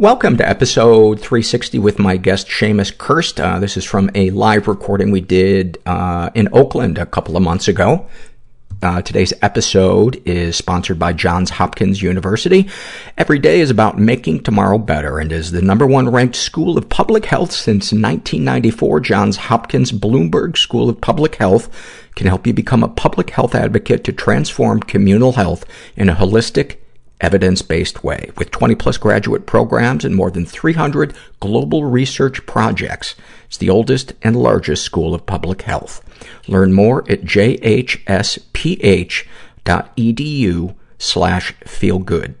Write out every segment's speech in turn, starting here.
Welcome to episode 360 with my guest Seamus Kirst. Uh, this is from a live recording we did uh, in Oakland a couple of months ago. Uh, today's episode is sponsored by Johns Hopkins University. Every day is about making tomorrow better and is the number one ranked school of public health since 1994. Johns Hopkins Bloomberg School of Public Health can help you become a public health advocate to transform communal health in a holistic, evidence-based way. With 20 plus graduate programs and more than 300 global research projects, it's the oldest and largest school of public health. Learn more at jhsph.edu slash feelgood.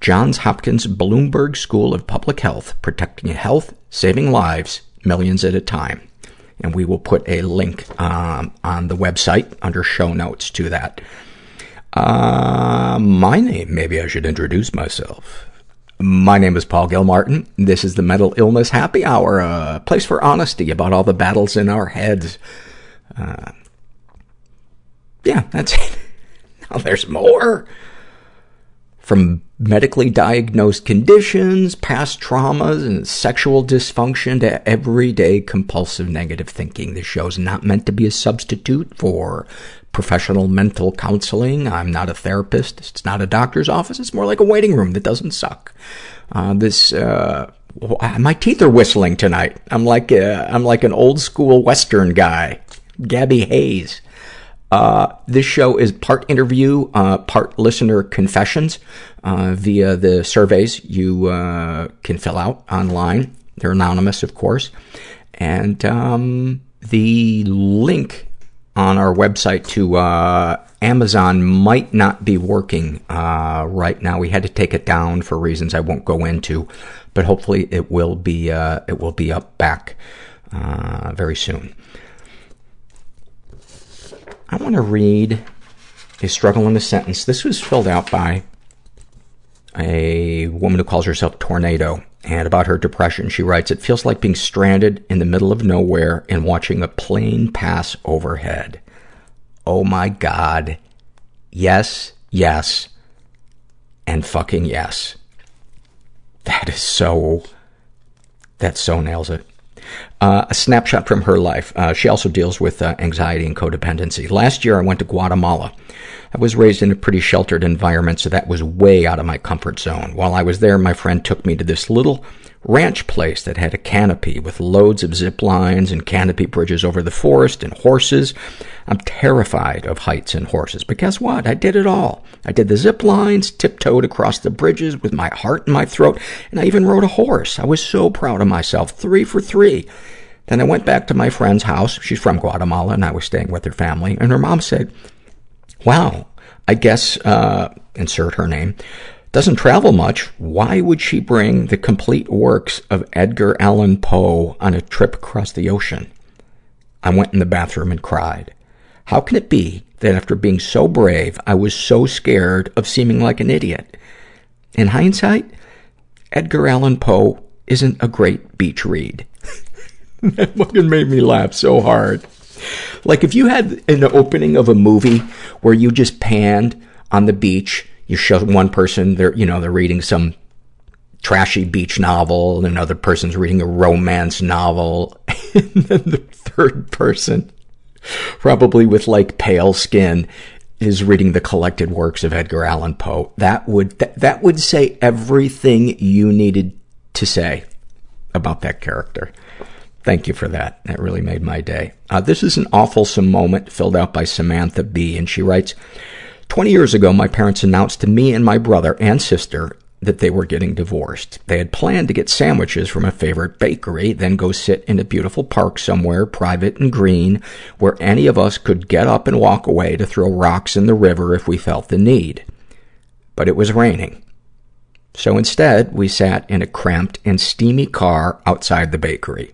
Johns Hopkins Bloomberg School of Public Health, protecting health, saving lives, millions at a time. And we will put a link um, on the website under show notes to that. Uh, my name, maybe I should introduce myself. My name is Paul Gilmartin. This is the Mental Illness Happy Hour, a place for honesty about all the battles in our heads. Uh, yeah, that's it. Now there's more. From medically diagnosed conditions, past traumas, and sexual dysfunction to everyday compulsive negative thinking. This show's not meant to be a substitute for professional mental counseling. I'm not a therapist. It's not a doctor's office. It's more like a waiting room that doesn't suck. Uh, this, uh, my teeth are whistling tonight. I'm like, uh, I'm like an old school Western guy. Gabby Hayes. Uh, this show is part interview, uh, part listener confessions, uh, via the surveys you, uh, can fill out online. They're anonymous, of course. And, um, the link on our website to, uh, Amazon might not be working, uh, right now. We had to take it down for reasons I won't go into, but hopefully it will be, uh, it will be up back, uh, very soon. I want to read a struggle in a sentence. This was filled out by a woman who calls herself Tornado. And about her depression, she writes, It feels like being stranded in the middle of nowhere and watching a plane pass overhead. Oh my God. Yes, yes, and fucking yes. That is so, that so nails it. Uh, a snapshot from her life. Uh, she also deals with uh, anxiety and codependency. Last year, I went to Guatemala. I was raised in a pretty sheltered environment, so that was way out of my comfort zone. While I was there, my friend took me to this little ranch place that had a canopy with loads of zip lines and canopy bridges over the forest and horses. I'm terrified of heights and horses, but guess what? I did it all. I did the zip lines, tiptoed across the bridges with my heart in my throat, and I even rode a horse. I was so proud of myself. Three for three. Then I went back to my friend's house. She's from Guatemala, and I was staying with her family. And her mom said, wow, I guess, uh, insert her name, doesn't travel much. Why would she bring the complete works of Edgar Allan Poe on a trip across the ocean? I went in the bathroom and cried. How can it be that after being so brave, I was so scared of seeming like an idiot? In hindsight, Edgar Allan Poe isn't a great beach read. that fucking made me laugh so hard. Like if you had an opening of a movie where you just panned on the beach, you show one person, they're, you know, they're reading some trashy beach novel, and another person's reading a romance novel, and then the third person, probably with like pale skin, is reading the collected works of Edgar Allan Poe. That would, that, that would say everything you needed to say about that character. Thank you for that. That really made my day. Uh, this is an awfulsome moment filled out by Samantha B. And she writes, 20 years ago, my parents announced to me and my brother and sister that they were getting divorced. They had planned to get sandwiches from a favorite bakery, then go sit in a beautiful park somewhere, private and green, where any of us could get up and walk away to throw rocks in the river if we felt the need. But it was raining. So instead, we sat in a cramped and steamy car outside the bakery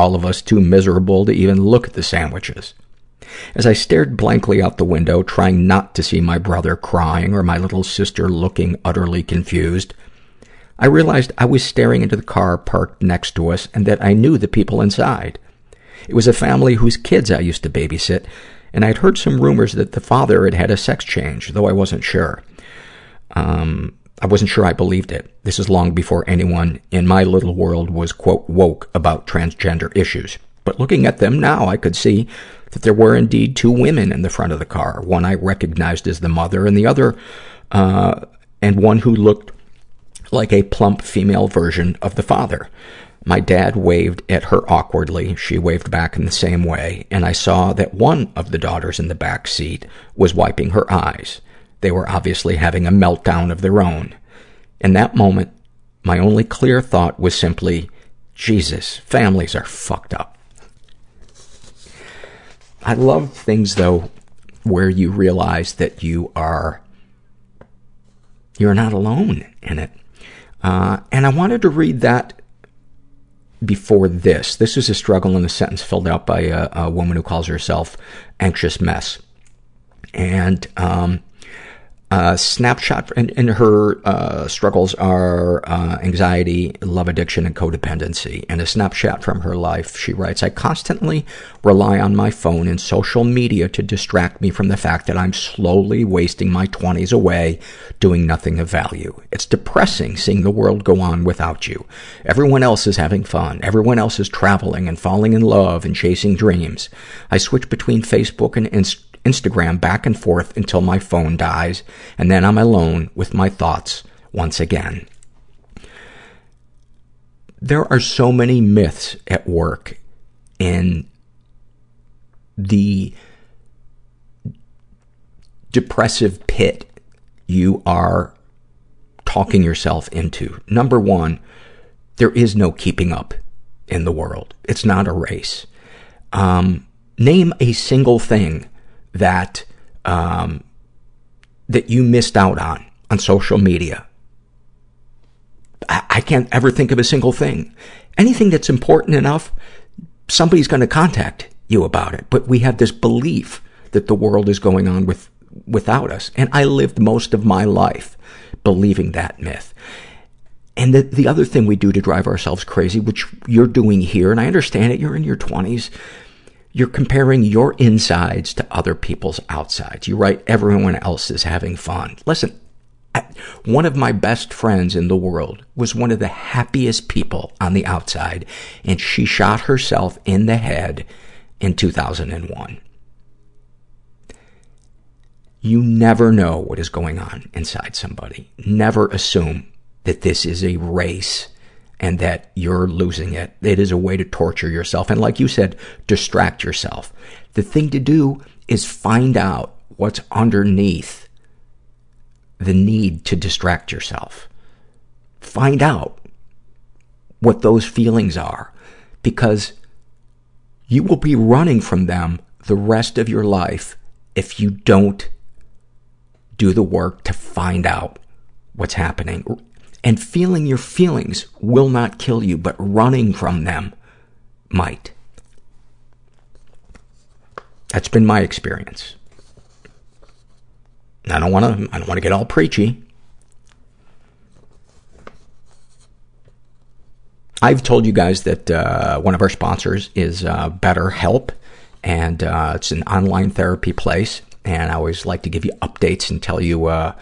all of us too miserable to even look at the sandwiches. As I stared blankly out the window, trying not to see my brother crying or my little sister looking utterly confused, I realized I was staring into the car parked next to us and that I knew the people inside. It was a family whose kids I used to babysit, and I'd heard some rumors that the father had had a sex change, though I wasn't sure. Um, I wasn't sure I believed it. This is long before anyone in my little world was, quote, woke about transgender issues. But looking at them now, I could see that there were indeed two women in the front of the car. One I recognized as the mother and the other, uh, and one who looked like a plump female version of the father. My dad waved at her awkwardly. She waved back in the same way, and I saw that one of the daughters in the back seat was wiping her eyes. They were obviously having a meltdown of their own. In that moment, my only clear thought was simply, Jesus, families are fucked up. I love things, though, where you realize that you are, you're not alone in it. Uh, and I wanted to read that before this. This is a struggle in a sentence filled out by a, a woman who calls herself Anxious Mess. And, um, uh, snapshot and, and her uh, struggles are uh, anxiety, love addiction, and codependency. And a snapshot from her life, she writes, I constantly rely on my phone and social media to distract me from the fact that I'm slowly wasting my 20s away doing nothing of value. It's depressing seeing the world go on without you. Everyone else is having fun. Everyone else is traveling and falling in love and chasing dreams. I switch between Facebook and Instagram Instagram back and forth until my phone dies, and then I'm alone with my thoughts once again. There are so many myths at work in the depressive pit you are talking yourself into. Number one, there is no keeping up in the world. It's not a race. Um, name a single thing that, um, that you missed out on on social media. I, I can't ever think of a single thing. Anything that's important enough, somebody's going to contact you about it. But we have this belief that the world is going on with, without us. And I lived most of my life believing that myth. And the, the other thing we do to drive ourselves crazy, which you're doing here, and I understand it, you're in your 20s, you're comparing your insides to other people's outsides. You write everyone else is having fun. Listen, one of my best friends in the world was one of the happiest people on the outside, and she shot herself in the head in 2001. You never know what is going on inside somebody. Never assume that this is a race and that you're losing it. It is a way to torture yourself. And like you said, distract yourself. The thing to do is find out what's underneath the need to distract yourself. Find out what those feelings are because you will be running from them the rest of your life if you don't do the work to find out what's happening and feeling your feelings will not kill you, but running from them might. That's been my experience. I don't want to, I don't want to get all preachy. I've told you guys that uh, one of our sponsors is uh, BetterHelp, and uh, it's an online therapy place. And I always like to give you updates and tell you uh,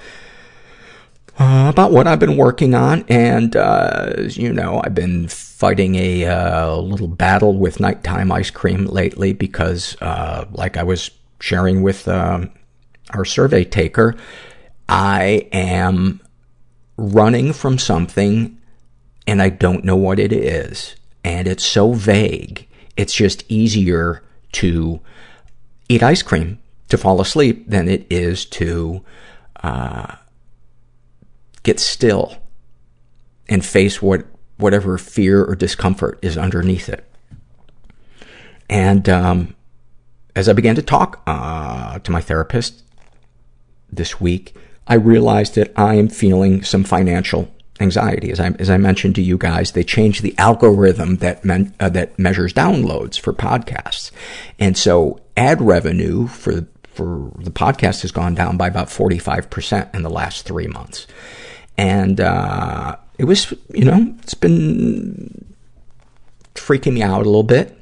about what I've been working on. And, uh, as you know, I've been fighting a, uh, little battle with nighttime ice cream lately because, uh, like I was sharing with, um, our survey taker, I am running from something and I don't know what it is. And it's so vague. It's just easier to eat ice cream to fall asleep than it is to, uh, get still and face what, whatever fear or discomfort is underneath it. And, um, as I began to talk, uh, to my therapist this week, I realized that I am feeling some financial anxiety. As I, as I mentioned to you guys, they changed the algorithm that men, uh, that measures downloads for podcasts. And so ad revenue for, for the podcast has gone down by about 45% in the last three months. And, uh, it was, you know, it's been freaking me out a little bit.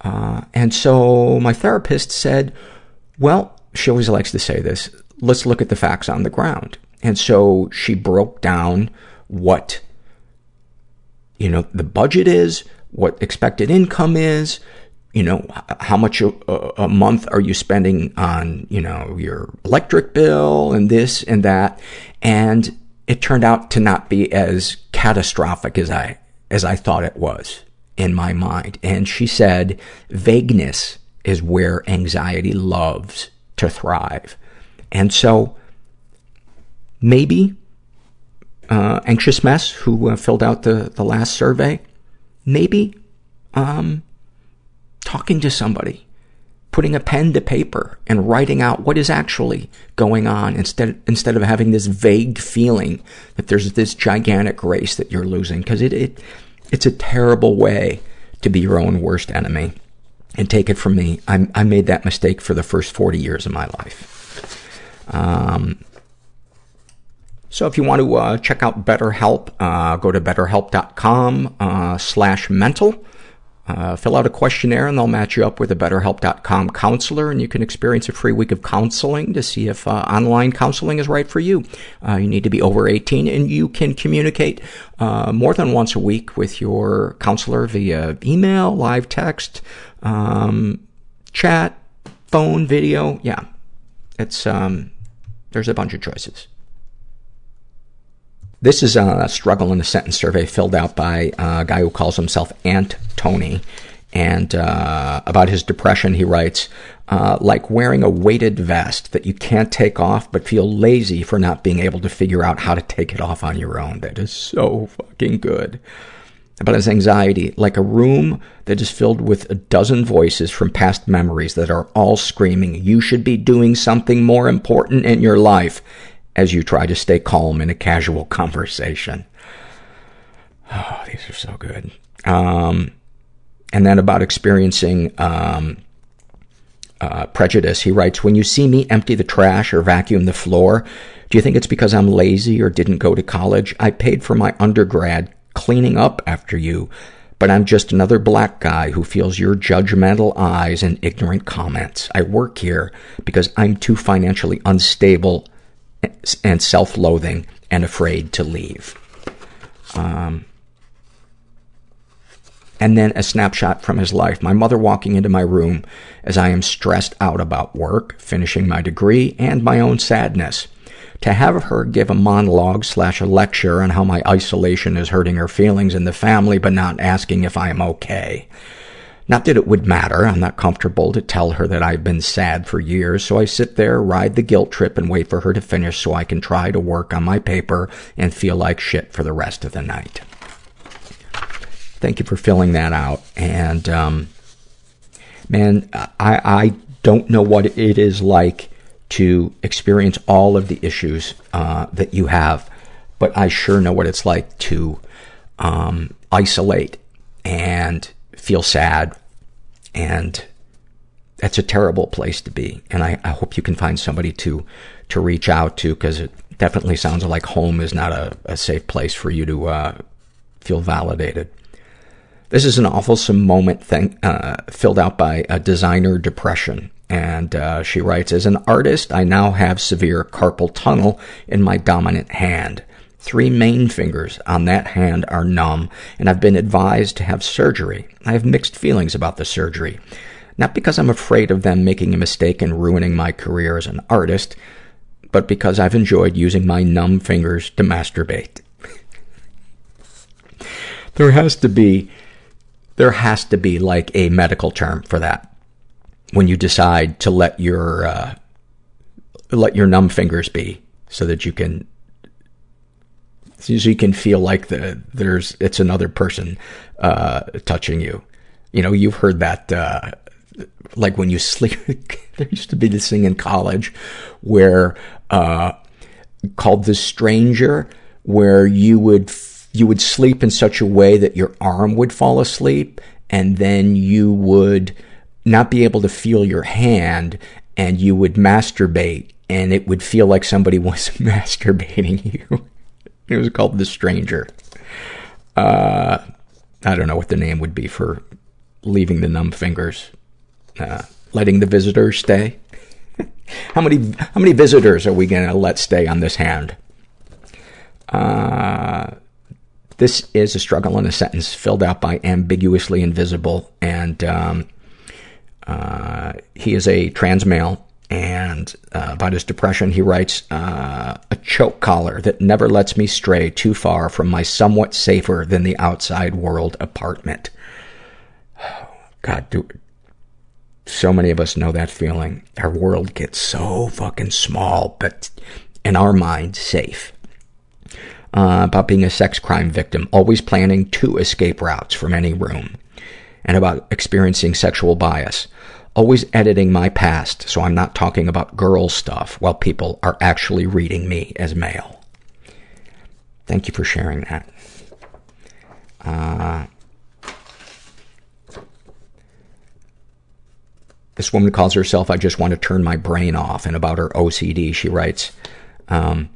Uh, and so my therapist said, well, she always likes to say this, let's look at the facts on the ground. And so she broke down what, you know, the budget is, what expected income is, you know, how much a, a, month are you spending on, you know, your electric bill and this and that. And it turned out to not be as catastrophic as I, as I thought it was in my mind. And she said, vagueness is where anxiety loves to thrive. And so maybe uh, anxious mess who uh, filled out the, the last survey, maybe um, talking to somebody, putting a pen to paper and writing out what is actually going on instead, instead of having this vague feeling that there's this gigantic race that you're losing. Cause it, it, it's a terrible way to be your own worst enemy. And take it from me, I, I made that mistake for the first 40 years of my life. Um, so if you want to uh, check out BetterHelp, uh, go to betterhelp.com uh, slash mental. Uh, fill out a questionnaire and they'll match you up with a betterhelp.com counselor and you can experience a free week of counseling to see if uh, online counseling is right for you. Uh, you need to be over 18 and you can communicate uh, more than once a week with your counselor via email, live text, um, chat, phone, video. Yeah. It's, um, there's a bunch of choices. This is a struggle in a sentence survey filled out by a guy who calls himself Ant Tony. And uh, about his depression, he writes, uh, like wearing a weighted vest that you can't take off but feel lazy for not being able to figure out how to take it off on your own. That is so fucking good. About his anxiety, like a room that is filled with a dozen voices from past memories that are all screaming, you should be doing something more important in your life as you try to stay calm in a casual conversation. Oh, these are so good. Um, and then about experiencing um, uh, prejudice, he writes, When you see me empty the trash or vacuum the floor, do you think it's because I'm lazy or didn't go to college? I paid for my undergrad cleaning up after you, but I'm just another black guy who feels your judgmental eyes and ignorant comments. I work here because I'm too financially unstable and self-loathing and afraid to leave. Um, and then a snapshot from his life. My mother walking into my room as I am stressed out about work, finishing my degree, and my own sadness. To have her give a monologue slash a lecture on how my isolation is hurting her feelings in the family, but not asking if I am okay. Not that it would matter. I'm not comfortable to tell her that I've been sad for years, so I sit there, ride the guilt trip, and wait for her to finish so I can try to work on my paper and feel like shit for the rest of the night. Thank you for filling that out. And, um, man, I, I don't know what it is like to experience all of the issues, uh, that you have, but I sure know what it's like to, um, isolate and feel sad. And that's a terrible place to be. And I, I hope you can find somebody to, to reach out to because it definitely sounds like home is not a, a safe place for you to, uh, feel validated. This is an awful moment thing, uh, filled out by a designer depression. And, uh, she writes, as an artist, I now have severe carpal tunnel in my dominant hand. Three main fingers on that hand are numb, and I've been advised to have surgery. I have mixed feelings about the surgery. Not because I'm afraid of them making a mistake and ruining my career as an artist, but because I've enjoyed using my numb fingers to masturbate. there has to be, there has to be like a medical term for that. When you decide to let your, uh, let your numb fingers be so that you can so you can feel like the, there's, it's another person, uh, touching you. You know, you've heard that, uh, like when you sleep, there used to be this thing in college where, uh, called the stranger, where you would, you would sleep in such a way that your arm would fall asleep and then you would not be able to feel your hand and you would masturbate and it would feel like somebody was masturbating you. It was called The Stranger. Uh, I don't know what the name would be for leaving the numb fingers, uh, letting the visitors stay. how many, how many visitors are we gonna let stay on this hand? Uh, this is a struggle in a sentence filled out by ambiguously invisible, and um, uh, he is a trans male. And uh, about his depression, he writes, uh, a choke collar that never lets me stray too far from my somewhat safer than the outside world apartment. God, do, so many of us know that feeling. Our world gets so fucking small, but in our mind, safe. Uh, about being a sex crime victim, always planning two escape routes from any room. And about experiencing sexual bias. Always editing my past so I'm not talking about girl stuff while people are actually reading me as male. Thank you for sharing that. Uh, This woman calls herself, I just want to turn my brain off. And about her OCD, she writes, um,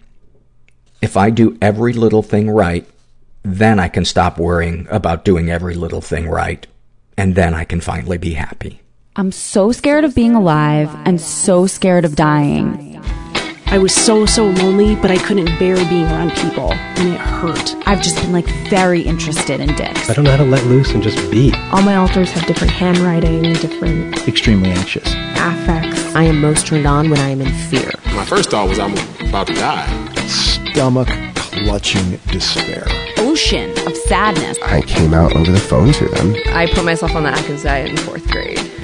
if I do every little thing right, then I can stop worrying about doing every little thing right. And then I can finally be happy. I'm so scared of being alive and so scared of dying. I was so, so lonely, but I couldn't bear being around people, and it hurt. I've just been like very interested in dicks. I don't know how to let loose and just be. All my alters have different handwriting, different Extremely anxious. affects. I am most turned on when I am in fear. My first thought was I'm about to die. Stomach clutching despair. Ocean of sadness. I came out over the phone to them. I put myself on the Atkins diet in fourth grade.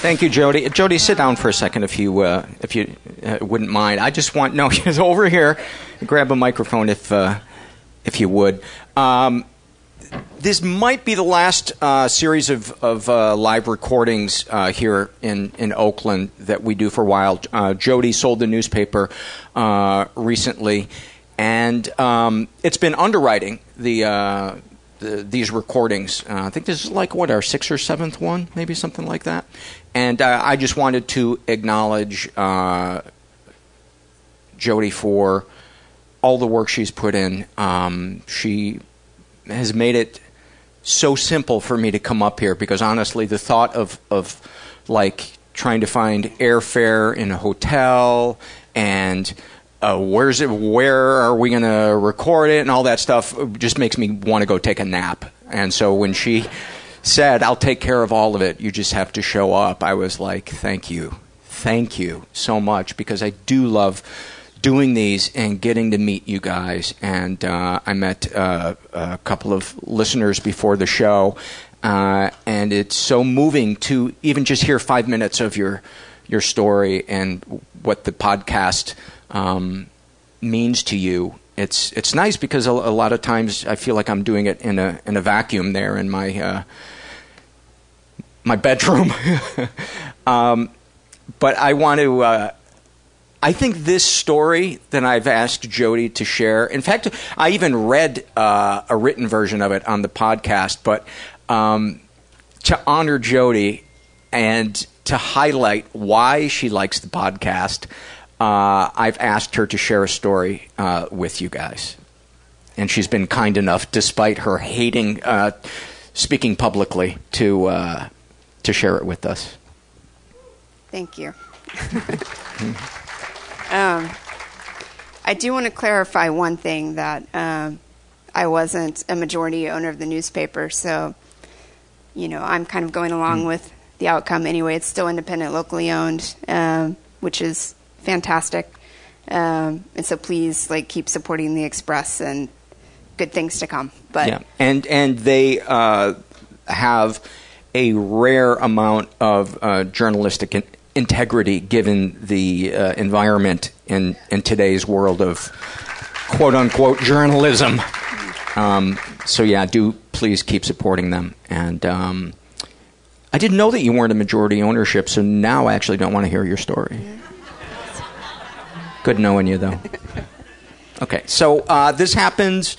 Thank you, Jody. Jody, sit down for a second if you uh, if you uh, wouldn't mind. I just want no over here. Grab a microphone if uh, if you would. Um, this might be the last uh, series of, of uh, live recordings uh, here in, in Oakland that we do for a while. Uh, Jody sold the newspaper uh, recently, and um, it's been underwriting the, uh, the these recordings. I think this is like what our sixth or seventh one, maybe something like that. And I just wanted to acknowledge Jody for all the work she's put in. Um, she has made it so simple for me to come up here because honestly, the thought of of like trying to find airfare in a hotel and uh, where's it? Where are we going to record it and all that stuff just makes me want to go take a nap. And so when she said, "I'll take care of all of it. You just have to show up," I was like, "Thank you, thank you so much," because I do love doing these and getting to meet you guys. And uh, I met uh, a couple of listeners before the show, uh, and it's so moving to even just hear five minutes of your your story and what the podcast um, means to you. It's it's nice because a, a, lot of times I feel like I'm doing it in a in a vacuum there in my uh, my bedroom. um, but I want to uh, I think this story that I've asked Jody to share, in fact, I even read uh, a written version of it on the podcast, but um, to honor Jody and to highlight why she likes the podcast, uh, I've asked her to share a story uh, with you guys. And she's been kind enough, despite her hating uh, speaking publicly, to, uh, to share it with us. Thank you. Um, I do want to clarify one thing that um, I wasn't a majority owner of the newspaper, so you know I'm kind of going along mm. with the outcome anyway. It's still independent, locally owned, um, which is fantastic. Um, and so please, like, keep supporting the Express and good things to come. But yeah, and and they uh, have a rare amount of uh, journalistic in- integrity given the uh, environment in, in today's world of quote unquote journalism. Um, so, yeah, do please keep supporting them. And um, I didn't know that you weren't a majority ownership, so now I actually don't want to hear your story. Good knowing you, though. Okay, so uh, this happens,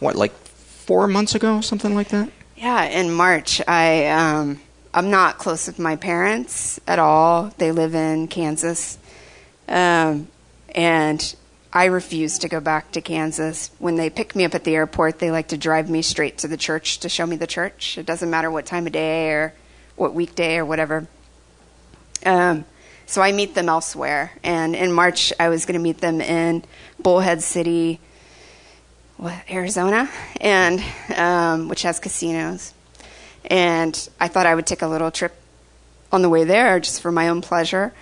what, like four months ago, something like that. Yeah, in March, I um, I'm not close with my parents at all. They live in Kansas, um, and I refuse to go back to Kansas. When they pick me up at the airport, they like to drive me straight to the church to show me the church. It doesn't matter what time of day or what weekday or whatever. Um, so I meet them elsewhere. And in March, I was going to meet them in Bullhead City, what, Arizona, and um, which has casinos. And I thought I would take a little trip on the way there just for my own pleasure.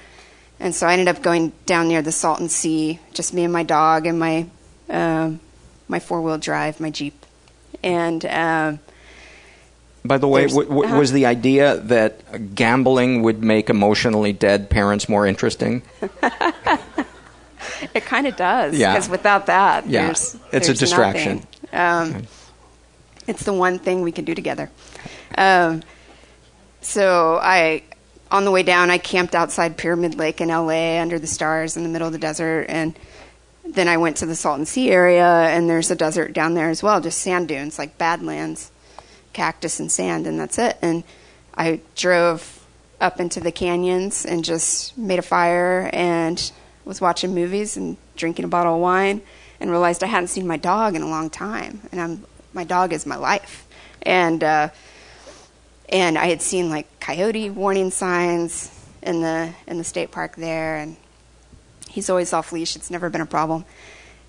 And so I ended up going down near the Salton Sea, just me and my dog and my um, my four wheel drive, my Jeep. And um, by the way, w- w- uh-huh. was the idea that gambling would make emotionally dead parents more interesting? it kind of does. Yeah. Because without that, yeah. there's, it's there's a distraction. Um, it's the one thing we can do together. Um, so I, on the way down, I camped outside Pyramid Lake in LA under the stars in the middle of the desert, and then I went to the Salton Sea area, and there's a desert down there as well, just sand dunes like Badlands cactus and sand, and that's it. And I drove up into the canyons and just made a fire and was watching movies and drinking a bottle of wine and realized I hadn't seen my dog in a long time. And I'm my dog is my life. And uh, and I had seen like coyote warning signs in the in the state park there, and he's always off leash. It's never been a problem.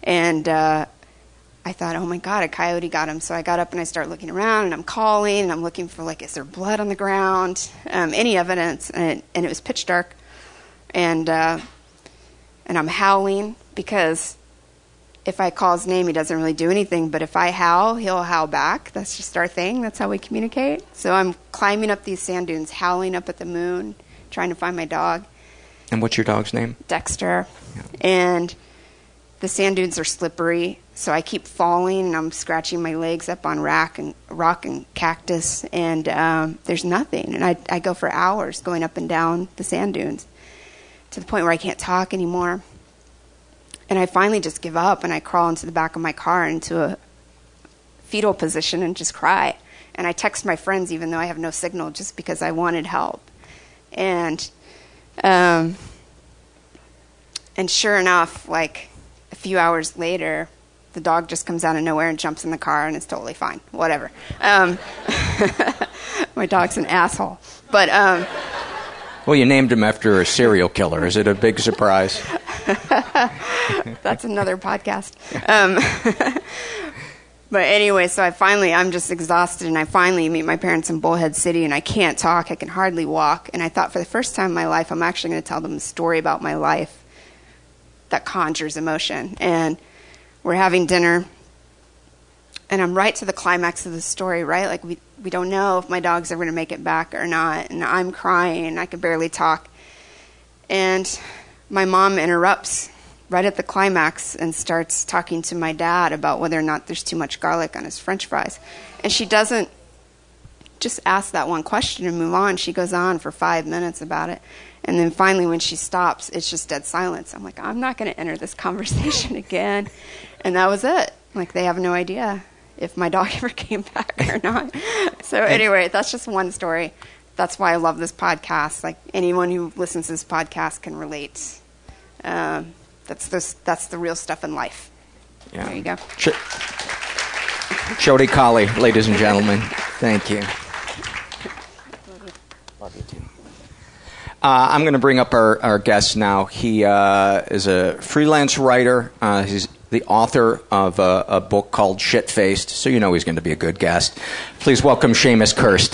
And uh, I thought, oh my God, a coyote got him. So I got up and I started looking around and I'm calling and I'm looking for like, is there blood on the ground? Um, any evidence? And it, and it was pitch dark. And, uh, and I'm howling because if I call his name, he doesn't really do anything. But if I howl, he'll howl back. That's just our thing. That's how we communicate. So I'm climbing up these sand dunes, howling up at the moon, trying to find my dog. And what's your dog's name? Dexter. Yeah. And the sand dunes are slippery, so I keep falling and I'm scratching my legs up on rock and rock and cactus, and um, there's nothing. And I I go for hours going up and down the sand dunes to the point where I can't talk anymore. And I finally just give up and I crawl into the back of my car into a fetal position and just cry. And I text my friends even though I have no signal just because I wanted help. And um, and sure enough, like a few hours later, the dog just comes out of nowhere and jumps in the car and it's totally fine. Whatever. Um, my dog's an asshole. But. Um, well, you named him after a serial killer. Is it a big surprise? That's another podcast. Um, but anyway, so I finally, I'm just exhausted, and I finally meet my parents in Bullhead City, and I can't talk. I can hardly walk. And I thought for the first time in my life, I'm actually going to tell them a story about my life that conjures emotion. And we're having dinner, and I'm right to the climax of the story, right? Like we we don't know if my dog's ever going to make it back or not, and I'm crying, and I can barely talk. And my mom interrupts right at the climax and starts talking to my dad about whether or not there's too much garlic on his french fries. And she doesn't just ask that one question and move on. She goes on for five minutes about it. And then finally, when she stops, it's just dead silence. I'm like, I'm not going to enter this conversation again. And that was it. Like, they have no idea if my dog ever came back or not. So, anyway, that's just one story. That's why I love this podcast. Like, anyone who listens to this podcast can relate. Um, that's, this, that's the real stuff in life. Yeah. There you go. Ch- Jody Colley, ladies and gentlemen. Thank you. Love you too. Uh, I'm going to bring up our, our guest now. He uh, is a freelance writer. Uh, he's the author of a, a, book called Shitfaced, so you know he's going to be a good guest. Please welcome Seamus Kirst.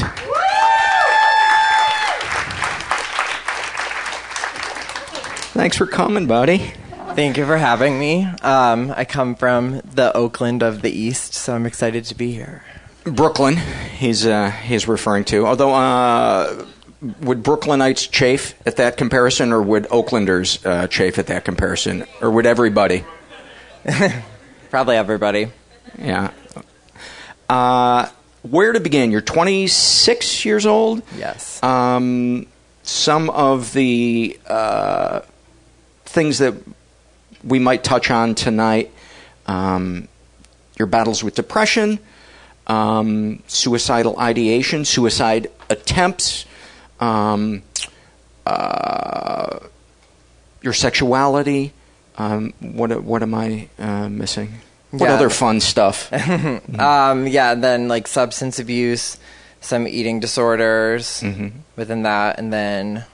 Thanks for coming, buddy. Thank you for having me. Um, I come from the Oakland of the East, so I'm excited to be here. Brooklyn, he's uh, he's referring to. Although uh, would Brooklynites chafe at that comparison, or would Oaklanders uh, chafe at that comparison, or would everybody? Probably everybody. Yeah. Uh, where to begin? You're 26 years old. Yes. Um, some of the uh, things that we might touch on tonight: um, your battles with depression, um, suicidal ideation, suicide attempts, um, uh, your sexuality. Um, what what am I uh, missing? What Yeah. other fun stuff? um, yeah, then like substance abuse, some eating disorders Mhm. within that, and then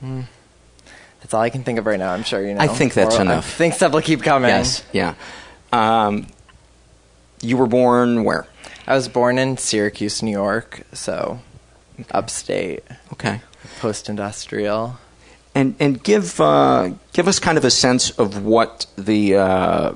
Hmm. that's all I can think of right now. I'm sure you know. I think that's Or- I enough. think stuff will keep coming. Yes, yeah. Um, you were born where? I was born in Syracuse, New York, so upstate. Okay. Post industrial. And and give uh, give us kind of a sense of what the uh,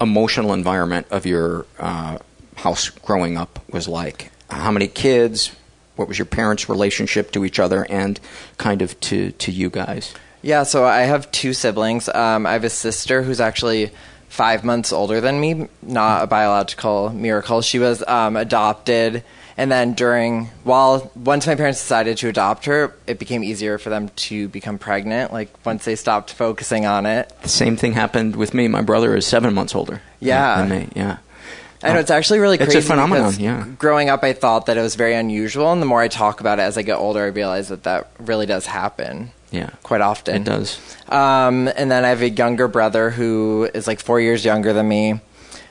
emotional environment of your uh, house growing up was like. How many kids? What was your parents' relationship to each other and kind of to to you guys? Yeah, so I have two siblings. Um, I have a sister who's actually five months older than me, not a biological miracle. She was um, adopted, and then during while once my parents decided to adopt her, it became easier for them to become pregnant. Like once they stopped focusing on it. The same thing happened with me. My brother is seven months older. Yeah. than me. Yeah. I know it's actually really It's crazy. a phenomenon, yeah. Growing up, I thought that it was very unusual, and the more I talk about it as I get older, I realize that that really does happen. Yeah. quite often. It does. Um, and then I have a younger brother who is like four years younger than me.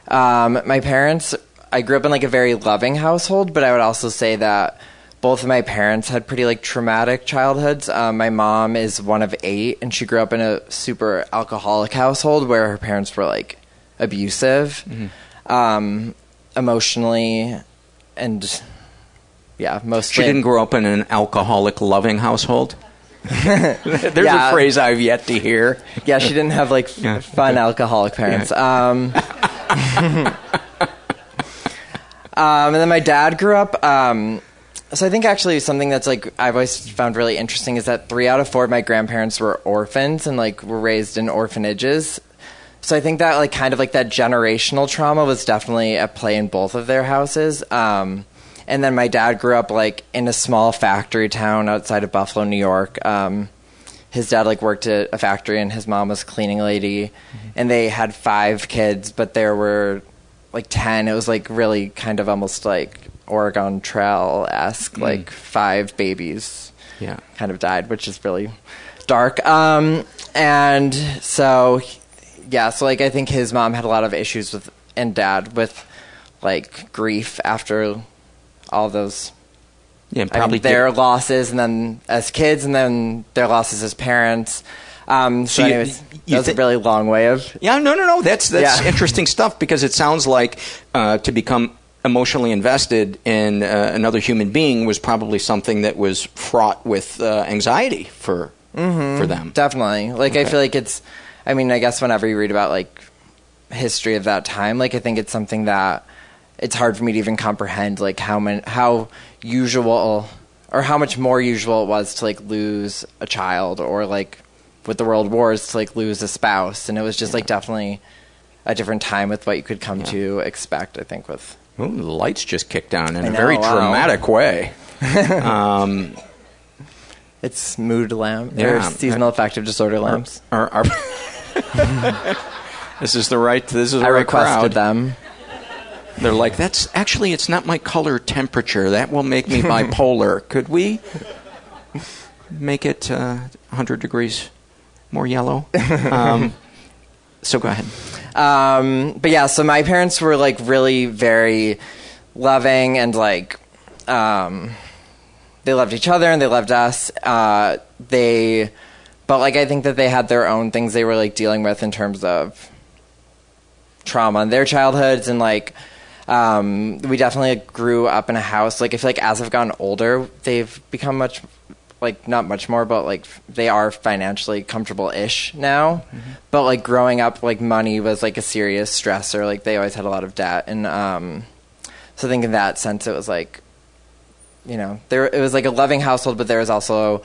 Um, my parents, I grew up in like a very loving household, but I would also say that both of my parents had pretty like traumatic childhoods. Um, my mom is one of eight, and she grew up in a super alcoholic household where her parents were like abusive, um, emotionally, and yeah, mostly. She didn't grow up in an alcoholic loving household. There's Yeah. a phrase I've yet to hear. Yeah, she didn't have like f- Yeah. fun alcoholic parents. Um, um, and then my dad grew up. Um, so I think actually something that's like I've always found really interesting is that three out of four of my grandparents were orphans and like were raised in orphanages. So I think that like kind of like that generational trauma was definitely at play in both of their houses. Um, and then my dad grew up like in a small factory town outside of Buffalo, New York. Um, his dad like worked at a factory and his mom was a cleaning lady and they had five kids but there were like 10 it was like really kind of almost like oregon trail-esque Mm. like five babies Yeah. kind of died which is really dark um and so yeah so like i think his mom had a lot of issues with and dad with like grief after all those Yeah, I mean, probably their losses, and then as kids, and then their losses as parents. Um, so, So you- anyways, you that was thi- a really long way of. Yeah, no, no, no. That's that's Yeah. interesting stuff because it sounds like uh, to become emotionally invested in uh, another human being was probably something that was fraught with uh, anxiety for for them. Definitely. Like, I feel like it's. I mean, I guess whenever you read about like history of that time, like I think it's something that it's hard for me to even comprehend, like how many, how usual or how much more usual it was to like lose a child or like with the world wars to like lose a spouse, and it was just like definitely a different time with what you could come to expect. I think with Ooh, the lights just kicked down in I a know, very wow. dramatic way. um, it's mood lamp Yeah. or seasonal affective disorder lamps. Our, our this is the right. This is the I right requested crowd. them. They're like, that's actually it's not my color temperature. That will make me bipolar. Could we make it uh, 100 degrees more yellow? Um, so go ahead. Um, but yeah, so my parents were like really very loving and like um, they loved each other and they loved us. Uh, they, but like I think that they had their own things they were like dealing with in terms of trauma in their childhoods and like um, we definitely like, grew up in a house. Like I feel like as I've gotten older, they've become much like not much more, but like they are financially comfortable ish now. But like growing up, like money was like a serious stressor. Like they always had a lot of debt, and um, so I think in that sense, it was like, you know, there it was like a loving household, but there was also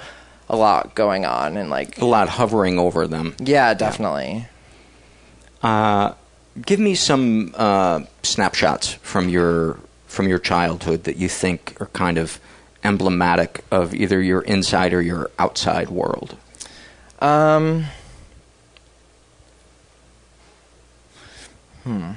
a lot going on, and like A lot hovering over them. yeah, definitely. Uh, give me some uh, snapshots from your from your childhood that you think are kind of emblematic of either your inside or your outside world. Um, hmm.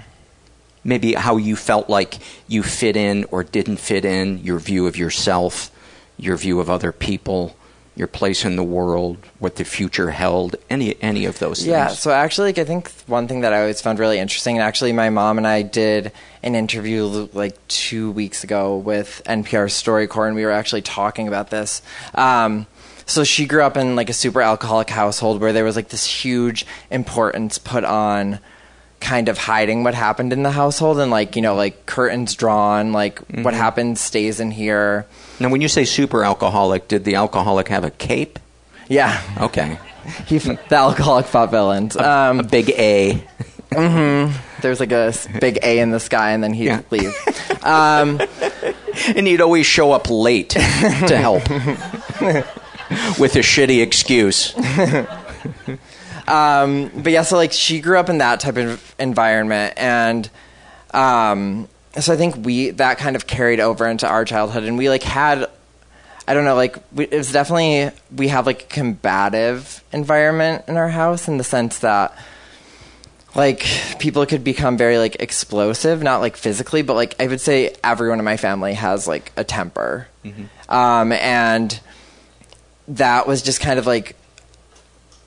maybe how you felt like you fit in or didn't fit in, your view of yourself, your view of other people, your place in the world, what the future held, any any of those things. Yeah, so actually, like, I think one thing that I always found really interesting, and actually, my mom and I did an interview like two weeks ago with NPR's StoryCorps, and we were actually talking about this. Um, so she grew up in like a super alcoholic household where there was like this huge importance put on kind of hiding what happened in the household and like you know like curtains drawn like mm-hmm. what happened stays in here now when you say super alcoholic did the alcoholic have a cape? Yeah. Okay. He the alcoholic fought villains. Um, a, big a. Mm-hmm. there's like a big a in the sky and then he'd yeah. leave. Um, and he'd always show up late to help. With a shitty excuse. Um, but yeah, so like she grew up in that type of environment, and um, so I think we that kind of carried over into our childhood, and we like had. I don't know, like we, it was definitely we have like a combative environment in our house in the sense that like people could become very like explosive, not like physically, but like I would say everyone in my family has like a temper, mm-hmm. um, and that was just kind of like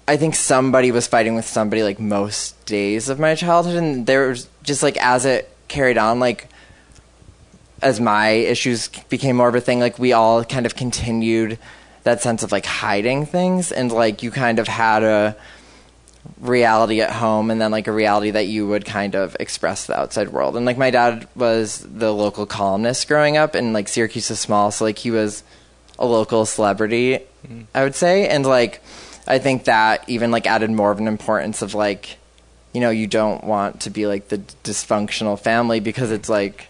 I think somebody was fighting with somebody like most days of my childhood, and there was just like as it carried on, like as my issues became more of a thing, like we all kind of continued that sense of like hiding things, and like you kind of had a reality at home and then like a reality that you would kind of express the outside world. And like my dad was the local columnist growing up and like Syracuse is small, so like he was a local celebrity, mm-hmm. I would say. And like I think that even like added more of an importance of like, you know, you don't want to be like the dysfunctional family because it's like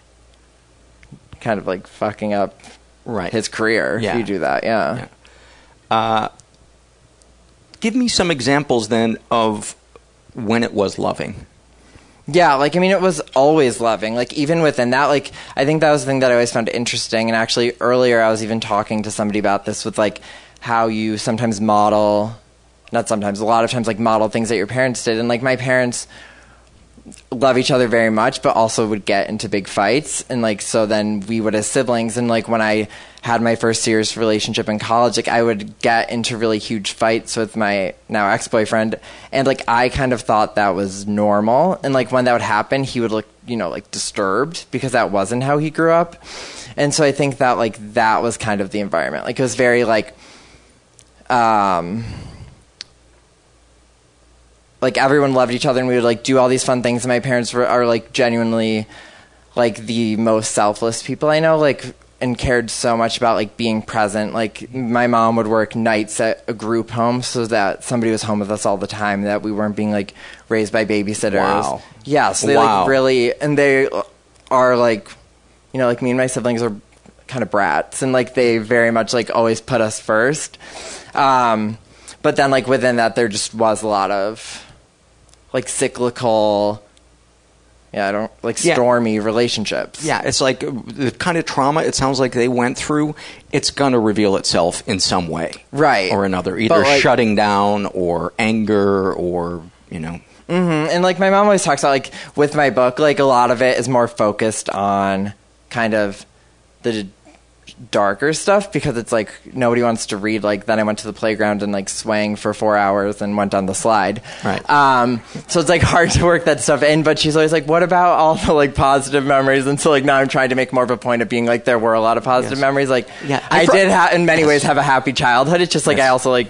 kind of like fucking up right. his career yeah. if you do that. Yeah. yeah. Uh, give me some examples then of when it was loving. Yeah, like I mean, it was always loving. Like even within that, like I think that was the thing that I always found interesting. And actually, earlier I was even talking to somebody about this with like how you sometimes model not sometimes, a lot of times, like model things that your parents did. And like my parents love each other very much, but also would get into big fights. And like, so then we would as siblings. And like when I had my first serious relationship in college, like I would get into really huge fights with my now ex boyfriend. And like I kind of thought that was normal. And like when that would happen, he would look, you know, like disturbed because that wasn't how he grew up. And so I think that like that was kind of the environment. Like it was very like, um, like everyone loved each other and we would like do all these fun things and my parents were are like genuinely like the most selfless people I know like and cared so much about like being present. Like my mom would work nights at a group home so that somebody was home with us all the time that we weren't being like raised by babysitters. Wow. Yeah so they wow. like really and they are like you know like me and my siblings are kind of brats and like they very much like always put us first. Um but then like within that there just was a lot of like cyclical yeah, I don't like stormy yeah. relationships. Yeah, it's like the kind of trauma it sounds like they went through. It's gonna reveal itself in some way, right, or another, either like, shutting down or anger or you know. Mm-hmm. And like my mom always talks about, like with my book, like a lot of it is more focused on kind of the darker stuff because it's like nobody wants to read like then I went to the playground and like swang for four hours and went on the slide. Right. Um, so it's like hard to work that stuff in, but she's always like, what about all the like positive memories? And so like now I'm trying to make more of a point of being like there were a lot of positive yes. memories. Like yeah, I, did ha- in many yes. ways have a happy childhood. It's just like yes. I also like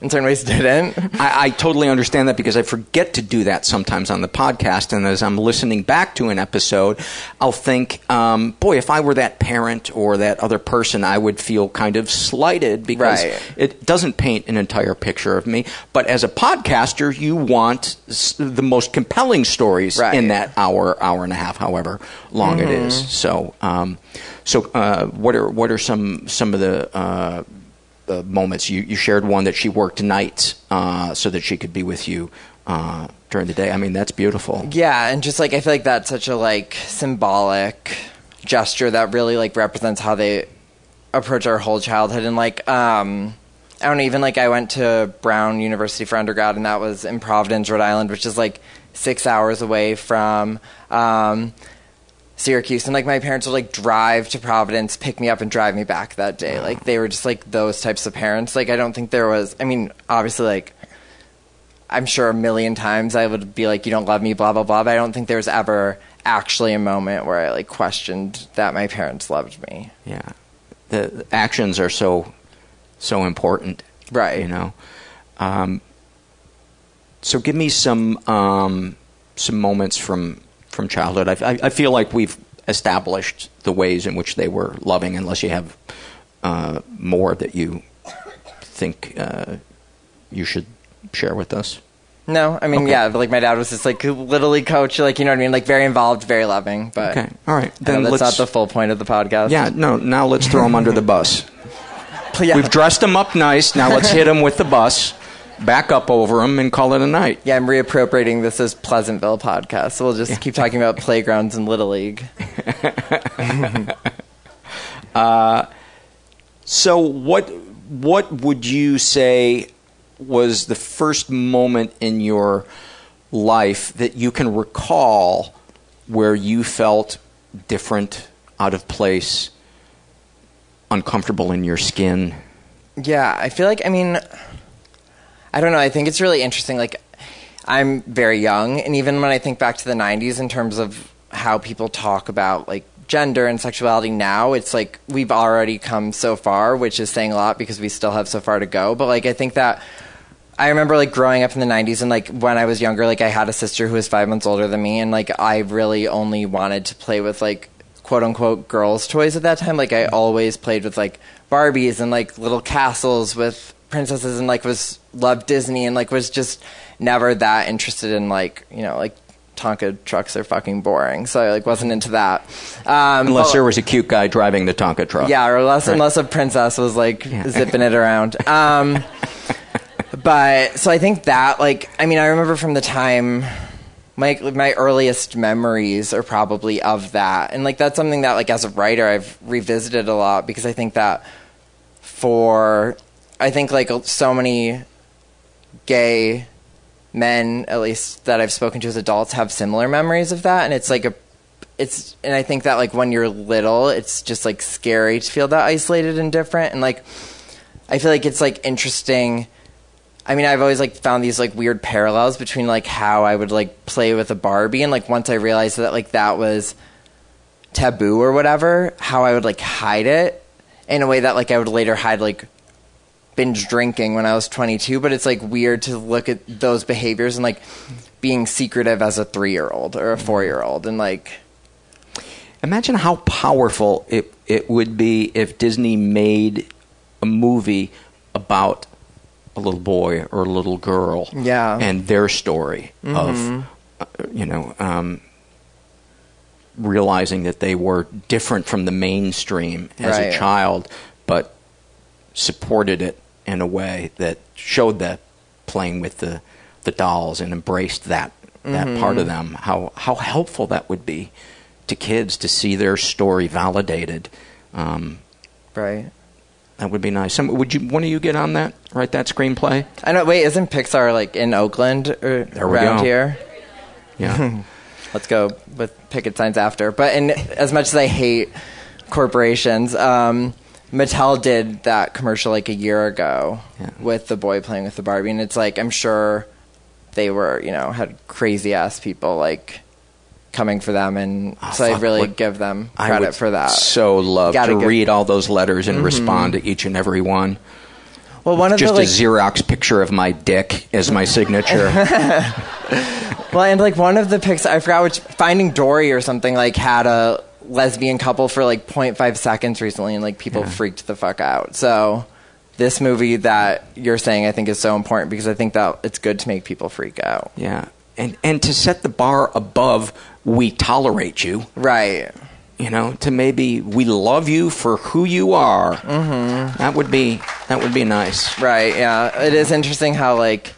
in certain ways didn't. I, I, totally understand that because I forget to do that sometimes on the podcast. And as I'm listening back to an episode, I'll think, um, boy, if I were that parent or that other person, I would feel kind of slighted because right. it doesn't paint an entire picture of me. But as a podcaster, you want the most compelling stories right. in that hour, hour and a half, however long mm-hmm. it is. So, um, so uh, what are what are some some of the uh, uh, moments. You, you shared one that she worked nights uh, so that she could be with you uh, during the day. I mean, that's beautiful. Yeah, and just like I feel like that's such a like symbolic gesture that really like represents how they approach our whole childhood and like um I don't know, even like I went to Brown University for undergrad and that was in Providence, Rhode Island, which is like six hours away from um, Syracuse, and like my parents would like drive to Providence, pick me up, and drive me back that day. Like they were just like those types of parents. Like I don't think there was. I mean, obviously, like I'm sure a million times I would be like, "You don't love me," blah blah blah. But I don't think there was ever actually a moment where I like questioned that my parents loved me. Yeah, the, actions are so so important, right? You know. Um, so give me some um, some moments from from childhood. I, I, I, feel like we've established the ways in which they were loving, unless you have uh, more that you think uh, you should share with us. No, I mean, Okay. yeah, like my dad was just like literally coach, like you know what I mean, like very involved, very loving. But Okay, all right. Then that's not the full point of the podcast. Yeah, no. Now let's throw them under the bus. Yeah. We've dressed them up nice. Now let's hit them with the bus, back up over them, and call it a night. Yeah, I'm reappropriating this as Pleasantville podcast, so we'll just keep talking about playgrounds and little league. Uh, so what what would you say was the first moment in your life that you can recall where you felt different, out of place, uncomfortable in your skin? Yeah, I feel like I mean, I don't know. I think it's really interesting. Like, I'm very young, and even when I think back to the '90s in terms of how people talk about like gender and sexuality now, it's like we've already come so far, which is saying a lot because we still have so far to go. But like, I think that I remember like growing up in the 90s and like when I was younger, like I had a sister who was five months older than me, and like I really only wanted to play with like quote unquote girls' toys at that time. Like I always played with like Barbies and like little castles with princesses and like was loved Disney and like was just never that interested in like, you know, like Tonka trucks are fucking boring. So I like wasn't into that. Um, Unless there was a cute guy driving the Tonka truck. yeah, or unless Right. unless a princess was like zipping it around. Um, but so I think that like I mean I remember from the time my my earliest memories are probably of that, and like that's something that like as a writer I've revisited a lot because I think that for I think like so many gay men at least that I've spoken to as adults have similar memories of that and it's like a it's and I think that like when you're little it's just like scary to feel that isolated and different and like I feel like it's like interesting. I mean I've always like found these like weird parallels between like how I would like play with a Barbie and like once I realized that like that was taboo or whatever how I would like hide it in a way that like I would later hide like binge drinking when I was 22, but it's like weird to look at those behaviors and like being secretive as a three year old or a four year old and like. Imagine how powerful it it would be if Disney made a movie about a little boy or a little girl, Yeah. and their story Mhm. of uh, you know um, realizing that they were different from the mainstream as Right. a child, but supported it in a way that showed that playing with the the dolls and embraced that that Mhm. part of them. How how helpful that would be to kids to see their story validated. Um, right. That would be nice. Some, would you? One of you get on that? Write that screenplay. I know. Wait, isn't Pixar like in Oakland or There we around go. here? Yeah. Let's go with picket signs after. But in, as much as I hate corporations, um, Mattel did that commercial like a year ago with the boy playing with the Barbie, and it's like I'm sure they were, you know, had crazy ass people like coming for them, and so I really what- give them I credit would for that. So love Gotta to give- read all those letters and Mhm. respond to each and every one. Well, one of just the like a Xerox picture of my dick as my signature. well, and like one of the pics, I forgot which Finding Dory or something like had a lesbian couple for like 0.5 seconds recently, and like people freaked the fuck out. So this movie that you're saying, I think, is so important because I think that it's good to make people freak out. yeah, and and to set the bar above, we tolerate you. Right. You know, to maybe we love you for who you are. Mm-hmm. That would be that would be nice. Right. Yeah. It is interesting how like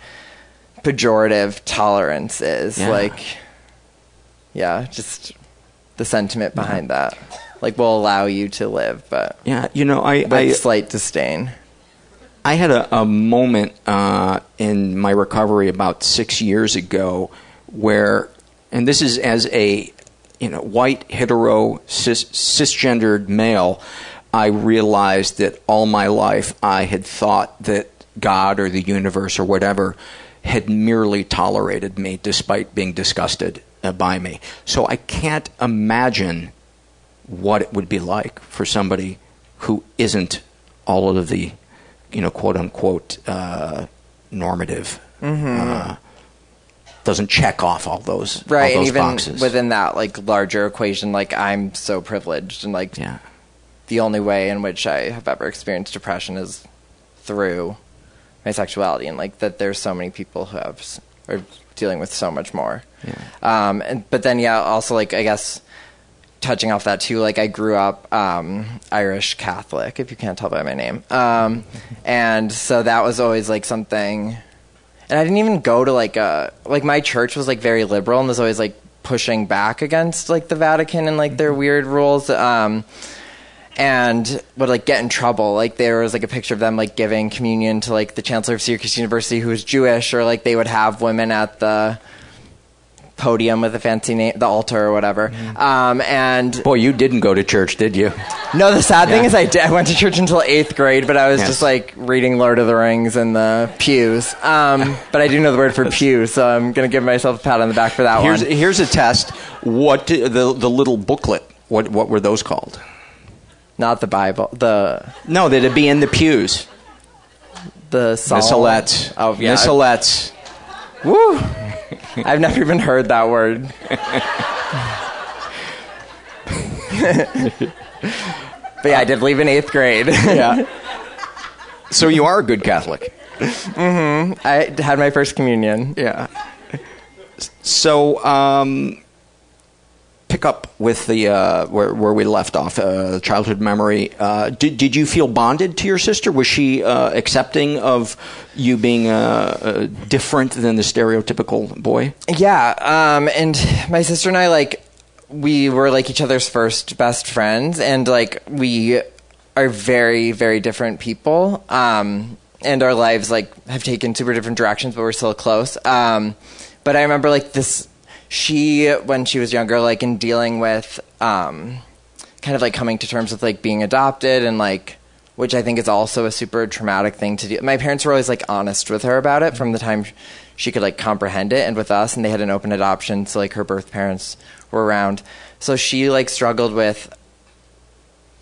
pejorative tolerance is. Yeah. Like, yeah, just the sentiment behind that. Like, we'll allow you to live, but Yeah, you know, I with I, slight disdain. I had a, a moment uh, in my recovery about six years ago where, and this is as a you know white hetero cis, cisgendered male, I realized that all my life I had thought that God or the universe or whatever had merely tolerated me despite being disgusted uh, by me. So I can't imagine what it would be like for somebody who isn't all of the, you know, quote unquote, uh, normative. Mm-hmm. Uh, doesn't check off all those right all those and even boxes. within that like larger equation like i'm so privileged and like yeah. the only way in which i have ever experienced depression is through my sexuality and like that there's so many people who have are dealing with so much more yeah. um and but then yeah also like i guess touching off that too like i grew up um irish catholic if you can't tell by my name um and so that was always like something and I didn't even go to like a like my church was like very liberal and was always like pushing back against like the Vatican and like their weird rules. Um, and would like get in trouble. Like there was like a picture of them like giving communion to like the chancellor of Syracuse University who was Jewish, or like they would have women at the podium with a fancy name, the altar or whatever. Um, and boy, you didn't go to church, did you? no, the sad thing Yeah. is I, did, I went to church until eighth grade, but I was Yes. just like reading Lord of the Rings in the pews. Um, but I do know the word for pew, so I'm gonna give myself a pat on the back for that Here's one. here's a test. What the the little booklet? What what were those called? Not the Bible, the No, that'd be in the pews. the Psalm. Missalettes. Oh yeah, Missalettes. Woo! I've never even heard that word. but yeah, I did leave in eighth grade. Yeah. So you are a good Catholic. Mm-hmm. I had my first communion. Yeah. So um, pick up with the uh, where where we left off. Uh, childhood memory. Uh, did did you feel bonded to your sister? Was she uh, accepting of you being uh, uh, different than the stereotypical boy? Yeah, um, and my sister and I like we were like each other's first best friends, and like we are very very different people, um, and our lives like have taken super different directions, but we're still close. Um, but I remember like this, she when she was younger, like in dealing with um, kind of like coming to terms with like being adopted and like which I think is also a super traumatic thing to do. My parents were always like honest with her about it from the time she could like comprehend it and with us and they had an open adoption so like her birth parents were around. So she like struggled with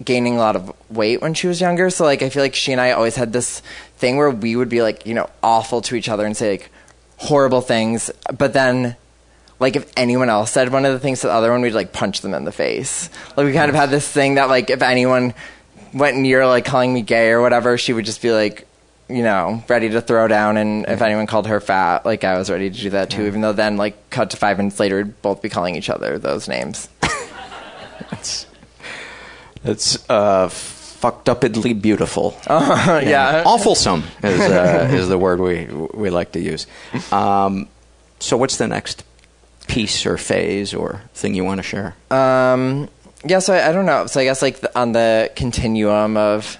gaining a lot of weight when she was younger. So like I feel like she and I always had this thing where we would be like, you know, awful to each other and say like horrible things, but then like if anyone else said one of the things to the other one, we'd like punch them in the face. Like we kind of had this thing that like if anyone went near like calling me gay or whatever, she would just be like, you know, ready to throw down. And if anyone called her fat, like I was ready to do that too. Even though then, like, cut to five minutes later, we'd both be calling each other those names. That's that's uh, fucked upedly beautiful. Uh, yeah. awfulsome is uh, is the word we we like to use. Um, so, what's the next piece or phase or thing you want to share? Um, yeah, so I, I don't know. So I guess like the, on the continuum of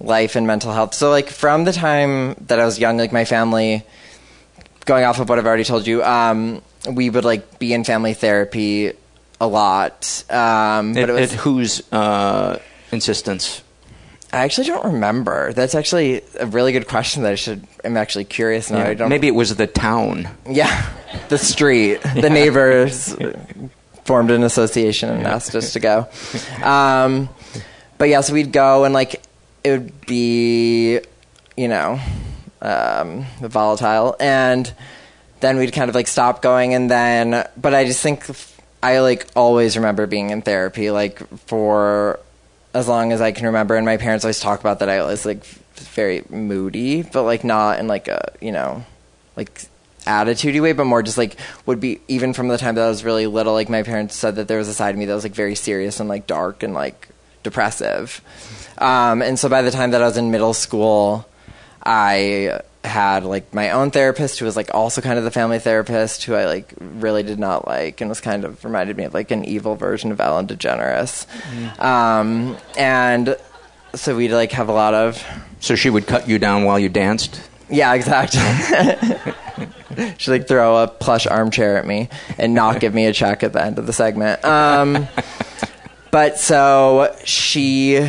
life and mental health. So like from the time that I was young, like my family, going off of what I've already told you, um, we would like be in family therapy a lot. Um, but At, it was at whose uh, insistence? I actually don't remember. That's actually a really good question that I should. I'm actually curious now. Yeah, I don't. Maybe it was the town. Yeah, the street, the neighbors formed an association and asked us to go. Um, but yeah, so we'd go and like it would be, you know, um, volatile, and then we'd kind of like stop going, and then. But I just think I like always remember being in therapy, like for as long as I can remember. And my parents always talk about that I was like very moody, but like not in like a you know like attitudey way, but more just like would be even from the time that I was really little. Like my parents said that there was a side of me that was like very serious and like dark and like depressive. Um, and so by the time that I was in middle school, I had like my own therapist who was like also kind of the family therapist who I like really did not like and was kind of reminded me of like an evil version of Ellen DeGeneres. Um, and so we'd like have a lot of So she would cut you down while you danced. yeah, exactly. She'd like throw a plush armchair at me and not give me a check at the end of the segment. Um, but so she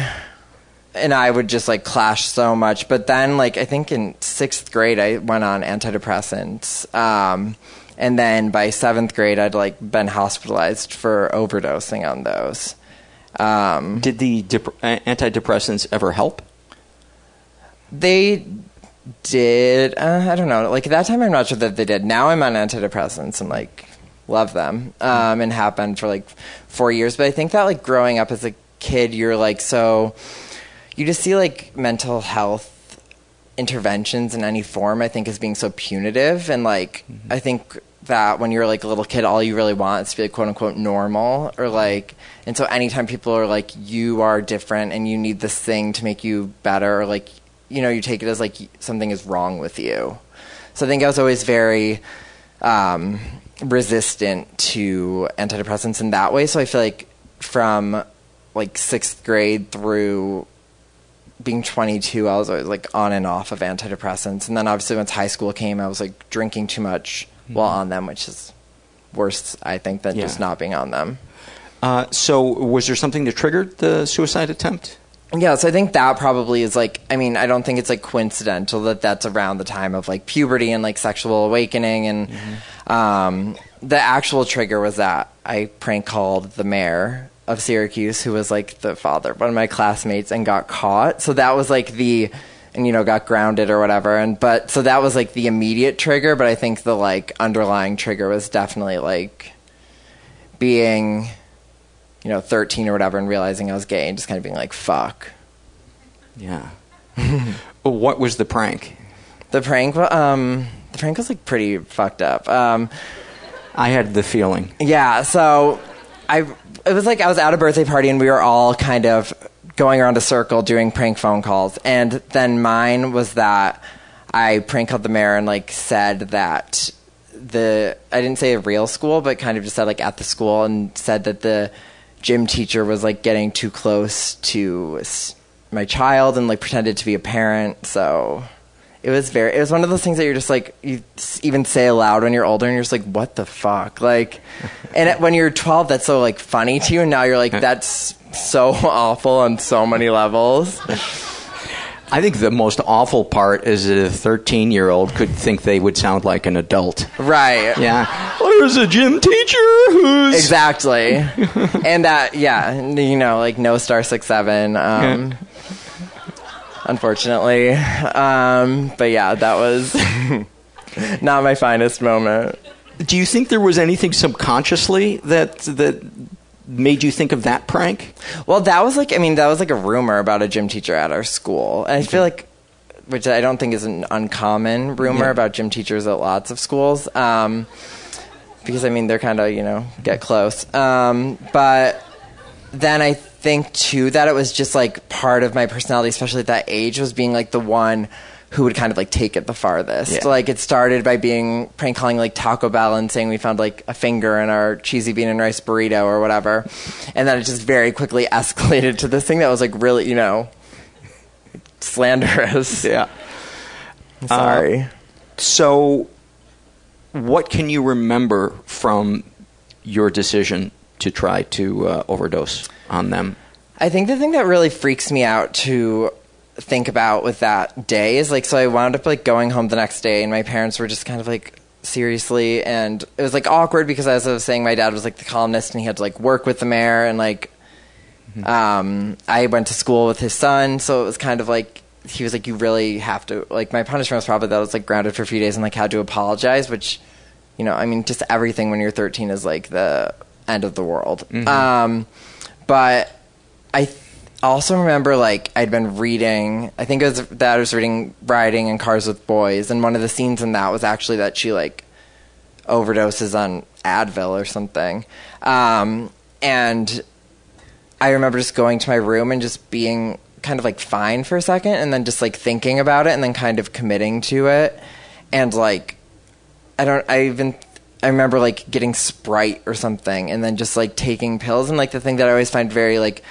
and I would just like clash so much. But then, like, I think in sixth grade, I went on antidepressants. Um, and then by seventh grade, I'd like been hospitalized for overdosing on those. Um, Did the dep- antidepressants ever help? They did. Uh, I don't know. Like at that time, I'm not sure that they did. Now I'm on antidepressants and like love them um, and have been for like four years. But I think that like growing up as a kid, you're like so you just see like mental health interventions in any form. I think as being so punitive and like mm-hmm. I think that when you're like a little kid, all you really want is to be like quote unquote normal or like, and so anytime people are like, you are different and you need this thing to make you better or like, you know, you take it as like something is wrong with you. So I think I was always very um, resistant to antidepressants in that way. So I feel like from like sixth grade through being 22, I was always like on and off of antidepressants. And then obviously once high school came, I was like drinking too much mm-hmm. while on them, which is worse, I think, than yeah. just not being on them. Uh, so was there something that triggered the suicide attempt? Yeah, so I think that probably is like, I mean, I don't think it's like coincidental that that's around the time of like puberty and like sexual awakening. And mm-hmm. um, the actual trigger was that I prank called the mayor of Syracuse, who was like the father of one of my classmates, and got caught. So that was like the, and you know, got grounded or whatever. And but so that was like the immediate trigger. But I think the like underlying trigger was definitely like being you know, 13 or whatever and realizing I was gay and just kind of being like, fuck. Yeah. what was the prank? The prank, um, the prank was like pretty fucked up. Um, I had the feeling. Yeah, so I, it was like I was at a birthday party and we were all kind of going around a circle doing prank phone calls. And then mine was that I prank called the mayor and like said that the, I didn't say a real school, but kind of just said like at the school and said that the, gym teacher was like getting too close to my child and like pretended to be a parent. So it was very, it was one of those things that you're just like, you even say aloud when you're older and you're just like, what the fuck? Like, and when you're 12, that's so like funny to you. And now you're like, that's so awful on so many levels. I think the most awful part is that a 13 year old could think they would sound like an adult. Right. Yeah. There's a gym teacher who's. Exactly. and that, yeah, you know, like no star six seven. Um, yeah. Unfortunately. Um, but yeah, that was not my finest moment. Do you think there was anything subconsciously that that made you think of that prank? Well, that was like I mean that was like a rumor about a gym teacher at our school, and I feel like, which I don't think is an uncommon rumor yeah. about gym teachers at lots of schools, um, because I mean they're kind of you know get close, um, but then I think too that it was just like part of my personality, especially at that age, was being like the one who would kind of like take it the farthest. Yeah. Like it started by being prank calling like Taco Bell and saying we found like a finger in our cheesy bean and rice burrito or whatever, and then it just very quickly escalated to this thing that was like really you know slanderous. Yeah. sorry. Uh, so, what can you remember from your decision to try to uh, overdose on them? I think the thing that really freaks me out to think about with that day is like so I wound up like going home the next day and my parents were just kind of like seriously and it was like awkward because as I was saying my dad was like the columnist and he had to like work with the mayor and like mm-hmm. um I went to school with his son so it was kind of like he was like you really have to like my punishment was probably that I was like grounded for a few days and like had to apologize which you know I mean just everything when you're 13 is like the end of the world mm-hmm. um but I I also remember like I'd been reading. I think it was that I was reading Riding in Cars with Boys, and one of the scenes in that was actually that she like overdoses on Advil or something. Um, and I remember just going to my room and just being kind of like fine for a second, and then just like thinking about it, and then kind of committing to it, and like I don't. I even I remember like getting Sprite or something, and then just like taking pills, and like the thing that I always find very like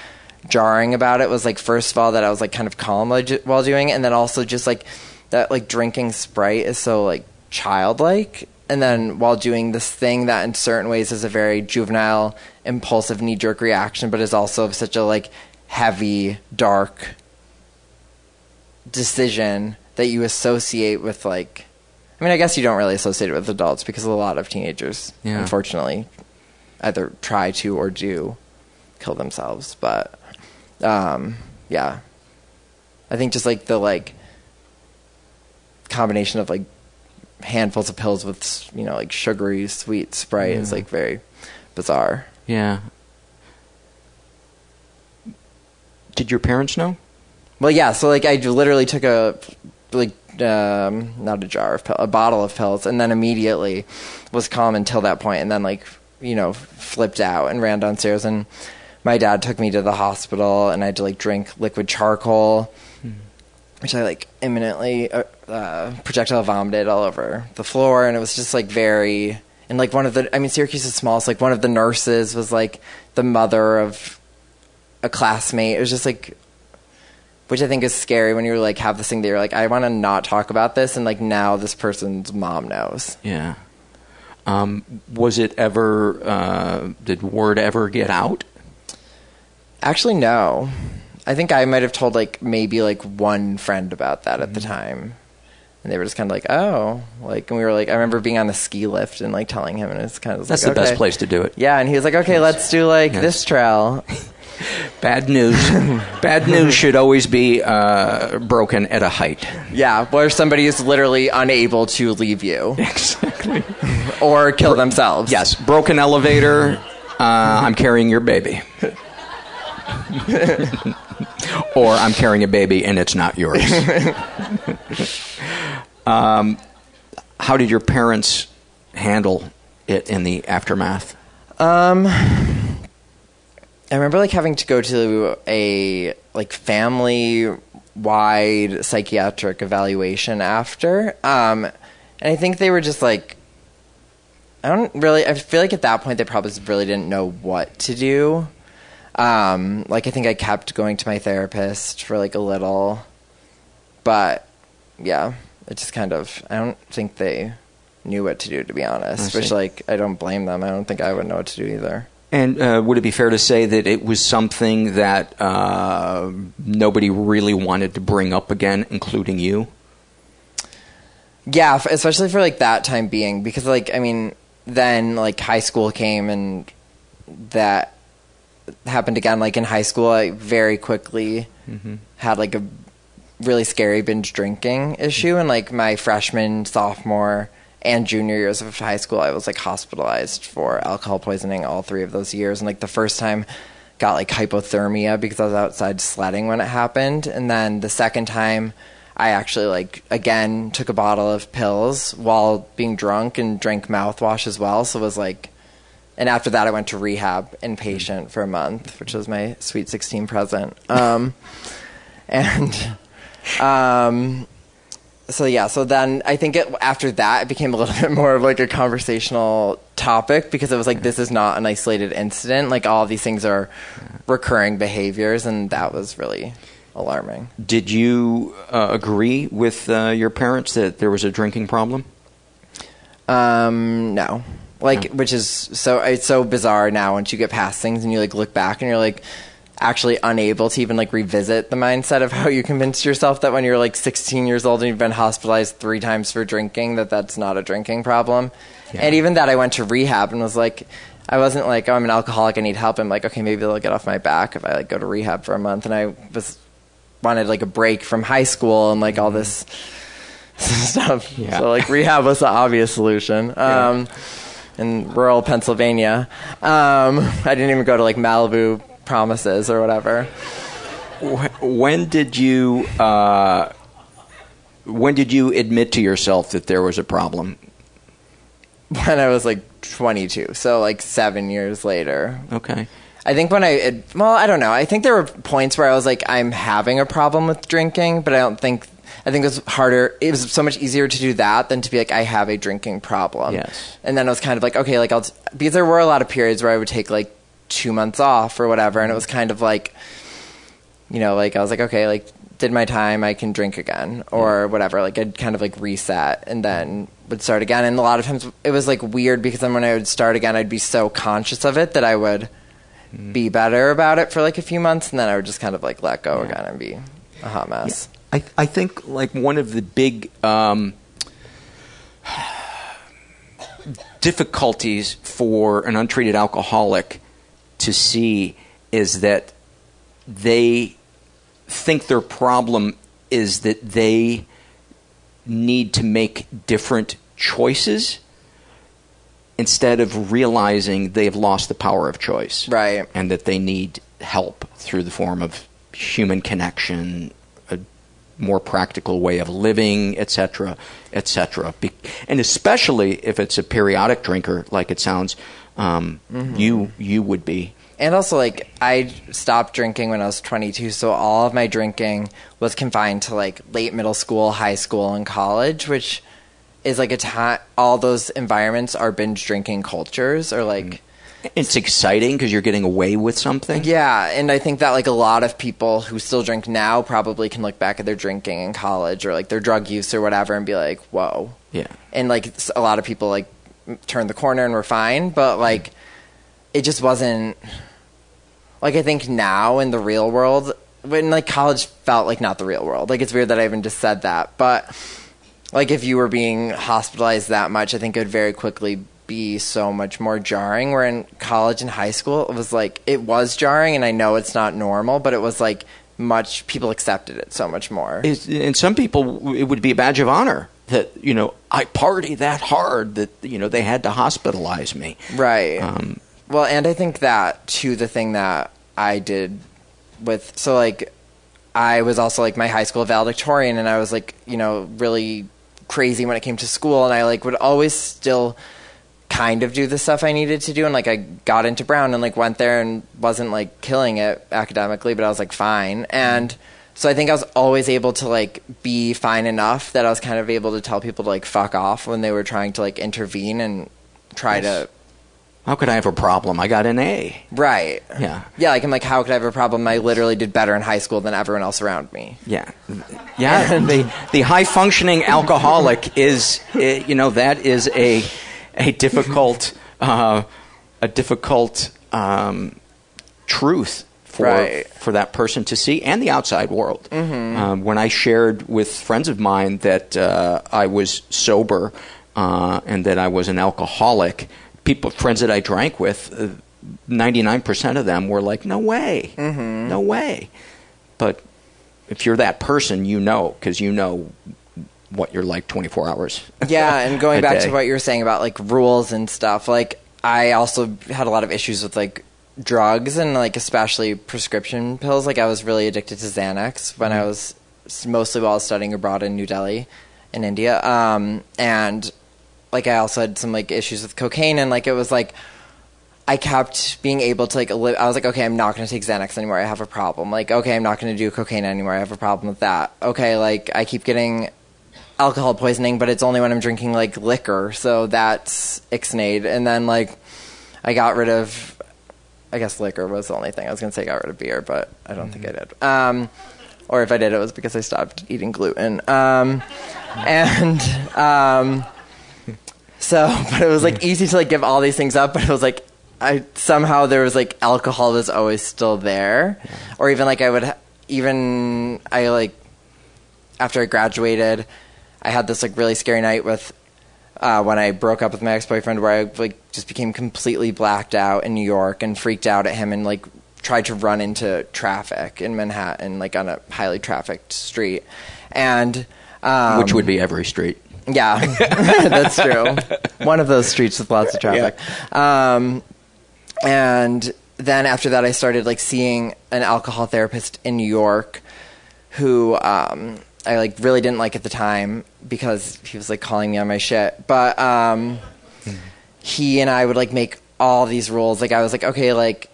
jarring about it was like first of all that I was like kind of calm while doing it, and then also just like that like drinking Sprite is so like childlike. And then while doing this thing that in certain ways is a very juvenile, impulsive, knee jerk reaction, but is also such a like heavy, dark decision that you associate with like I mean, I guess you don't really associate it with adults because a lot of teenagers, Yeah. unfortunately, either try to or do kill themselves. But um, yeah, I think just like the like combination of like handfuls of pills with you know like sugary sweet sprite is like very bizarre. Yeah. Did your parents know? Well, yeah. So like, I literally took a like um, not a jar of pill, a bottle of pills, and then immediately was calm until that point, and then like you know flipped out and ran downstairs, and my dad took me to the hospital, and I had to like drink liquid charcoal, which I like imminently uh, uh, projectile vomited all over the floor, and it was just like very. And like one of the, I mean, Syracuse is small, so like one of the nurses was like the mother of a classmate. It was just like which I think is scary when you like have this thing that you're like, I want to not talk about this, and like now this person's mom knows. Yeah. Um, was it ever? Uh, did word ever get out? Actually, no. I think I might have told like maybe like one friend about that at the time, and they were just kind of like, oh, like, and we were like, I remember being on the ski lift and like telling him, and it's kind of That's like, the best place to do it. Yeah, and he was like, okay, let's do like Yes. this trail. Bad news. Bad news should always be uh, broken at a height. Yeah, where somebody is literally unable to leave you Exactly. or kill themselves. Yes, broken elevator. Uh, I'm carrying your baby. or I'm carrying a baby and it's not yours. um, how did your parents handle it in the aftermath? Um, I remember like having to go to a like family wide psychiatric evaluation after. Um, and I think they were just like, I don't really. I feel like at that point they probably really didn't know what to do. Um, like I think I kept going to my therapist for like a little, but yeah, it just kind of. I don't think they knew what to do to be honest. Which like I don't blame them. I don't think I would know what to do either. And uh, would it be fair to say that it was something that uh, nobody really wanted to bring up again, including you? Yeah, especially for like that time being, because like I mean, then like high school came and that happened again. Like in high school, I very quickly Mhm. had like a really scary binge drinking issue, and like my freshman, sophomore, and junior years of high school, I was like hospitalized for alcohol poisoning all three of those years, and like the first time got like hypothermia because I was outside sledding when it happened, and then the second time. I actually like again took a bottle of pills while being drunk and drank mouthwash as well. So it was like, and after that I went to rehab inpatient for a month, which was my sweet sixteen present. Um, and um, so yeah, so then I think it, after that it became a little bit more of like a conversational topic because it was like this is not an isolated incident. Like all these things are recurring behaviors, and that was really alarming. Did you uh, agree with uh, your parents that there was a drinking problem? Um, no. Like, which is so it's so bizarre now once you get past things and you like look back and you're like actually unable to even like revisit the mindset of how you convinced yourself that when you're like 16 years old and you've been hospitalized three times for drinking that that's not a drinking problem. And even that I went to rehab and was like I wasn't like oh I'm an alcoholic I need help. I'm like okay maybe they'll get off my back if I like go to rehab for a month and I was wanted like a break from high school and like all this stuff. Yeah. So like rehab was the obvious solution. Um, in rural Pennsylvania, um, I didn't even go to like Malibu Promises or whatever. When did you uh, when did you admit to yourself that there was a problem? When I was like 22, so like seven years later. Okay. I think when I, well, I don't know. I think there were points where I was like, I'm having a problem with drinking, but I don't think, I think it was harder. It was so much easier to do that than to be like, I have a drinking problem. Yes. And then I was kind of like, okay, like I'll, t- because there were a lot of periods where I would take like two months off or whatever, and it was kind of like, you know, like I was like, okay, like did my time, I can drink again or whatever. Like I'd kind of like reset and then would start again. And a lot of times it was like weird because then when I would start again, I'd be so conscious of it that I would be better about it for like a few months, and then I would just kind of like let go again and be a hot mess. I I think like one of the big um, difficulties for an untreated alcoholic to see is that they think their problem is that they need to make different choices instead of realizing they've lost the power of choice. Right. And that they need help through the form of human connection, a more practical way of living, etc., etc. Be- and especially if it's a periodic drinker, like it sounds, um, Mhm. you you would be. And also, like, I stopped drinking when I was 22, so all of my drinking was confined to, like, late middle school, high school, and college, which is, like, a time, all those environments are binge drinking cultures, or, like, It's exciting because you're getting away with something. yeah, and I think that, like, a lot of people who still drink now probably can look back at their drinking in college, or, like, their drug use or whatever, and be like, whoa. Yeah. And, like, a lot of people, like, turned the corner and we're fine, but, like, it just wasn't like I think now in the real world, when like college felt like not the real world. Like it's weird that I even just said that, but like if you were being hospitalized that much, I think it would very quickly be so much more jarring. Where in college and high school, it was like it was jarring, and I know it's not normal, but it was like much people accepted it so much more. Is, and some people, it would be a badge of honor that you know I party that hard that you know they had to hospitalize me. Right. Um, well, and I think that too, the thing that I did with, so like, I was also like my high school valedictorian, and I was like, you know, really crazy when it came to school, and I like would always still kind of do the stuff I needed to do, and like I got into Brown and like went there and wasn't like killing it academically, but I was like fine, and so I think I was always able to like be fine enough that I was kind of able to tell people to like fuck off when they were trying to like intervene and try Yes. to How could I have a problem? I got an A. Right. Yeah. Yeah, like I'm like, how could I have a problem? I literally did better in high school than everyone else around me. Yeah, yeah. the the high functioning alcoholic is, eh, you know, that is a a difficult uh, a difficult um, truth for Right. for that person to see and the outside world. Mhm. Um, when I shared with friends of mine that uh, I was sober uh, and that I was an alcoholic, people friends that I drank with. Uh, 99% of them were like, no way, Mhm. no way. But if you're that person, you know, because you know what you're like 24 hours. Yeah, and going back day. to what you were saying about like rules and stuff, like I also had a lot of issues with like drugs and like especially prescription pills. Like I was really addicted to Xanax when I was mostly while studying abroad in New Delhi, in India. Um, and like I also had some like issues with cocaine and like it was like I kept being able to like li- I was like okay I'm not going to take Xanax anymore I have a problem like okay I'm not going to do cocaine anymore I have a problem with that okay like I keep getting alcohol poisoning but it's only when I'm drinking like liquor so that's ixnade and then like I got rid of I guess liquor was the only thing. I was going to say got rid of beer but I don't think I did. Um or if I did it was because I stopped eating gluten. Um and um so, but it was like easy to like give all these things up, but it was like I somehow there was like alcohol was always still there, or even like I would even I like after I graduated, I had this like really scary night with uh, when I broke up with my ex boyfriend, where I like just became completely blacked out in New York and freaked out at him and like tried to run into traffic in Manhattan, like on a highly trafficked street, and um, Which would be every street. yeah, that's true. One of those streets with lots of traffic. Um, and then after that, I started like seeing an alcohol therapist in New York, who um, I like really didn't like at the time because he was like calling me on my shit. But um, he and I would like make all these rules. Like I was like, okay, like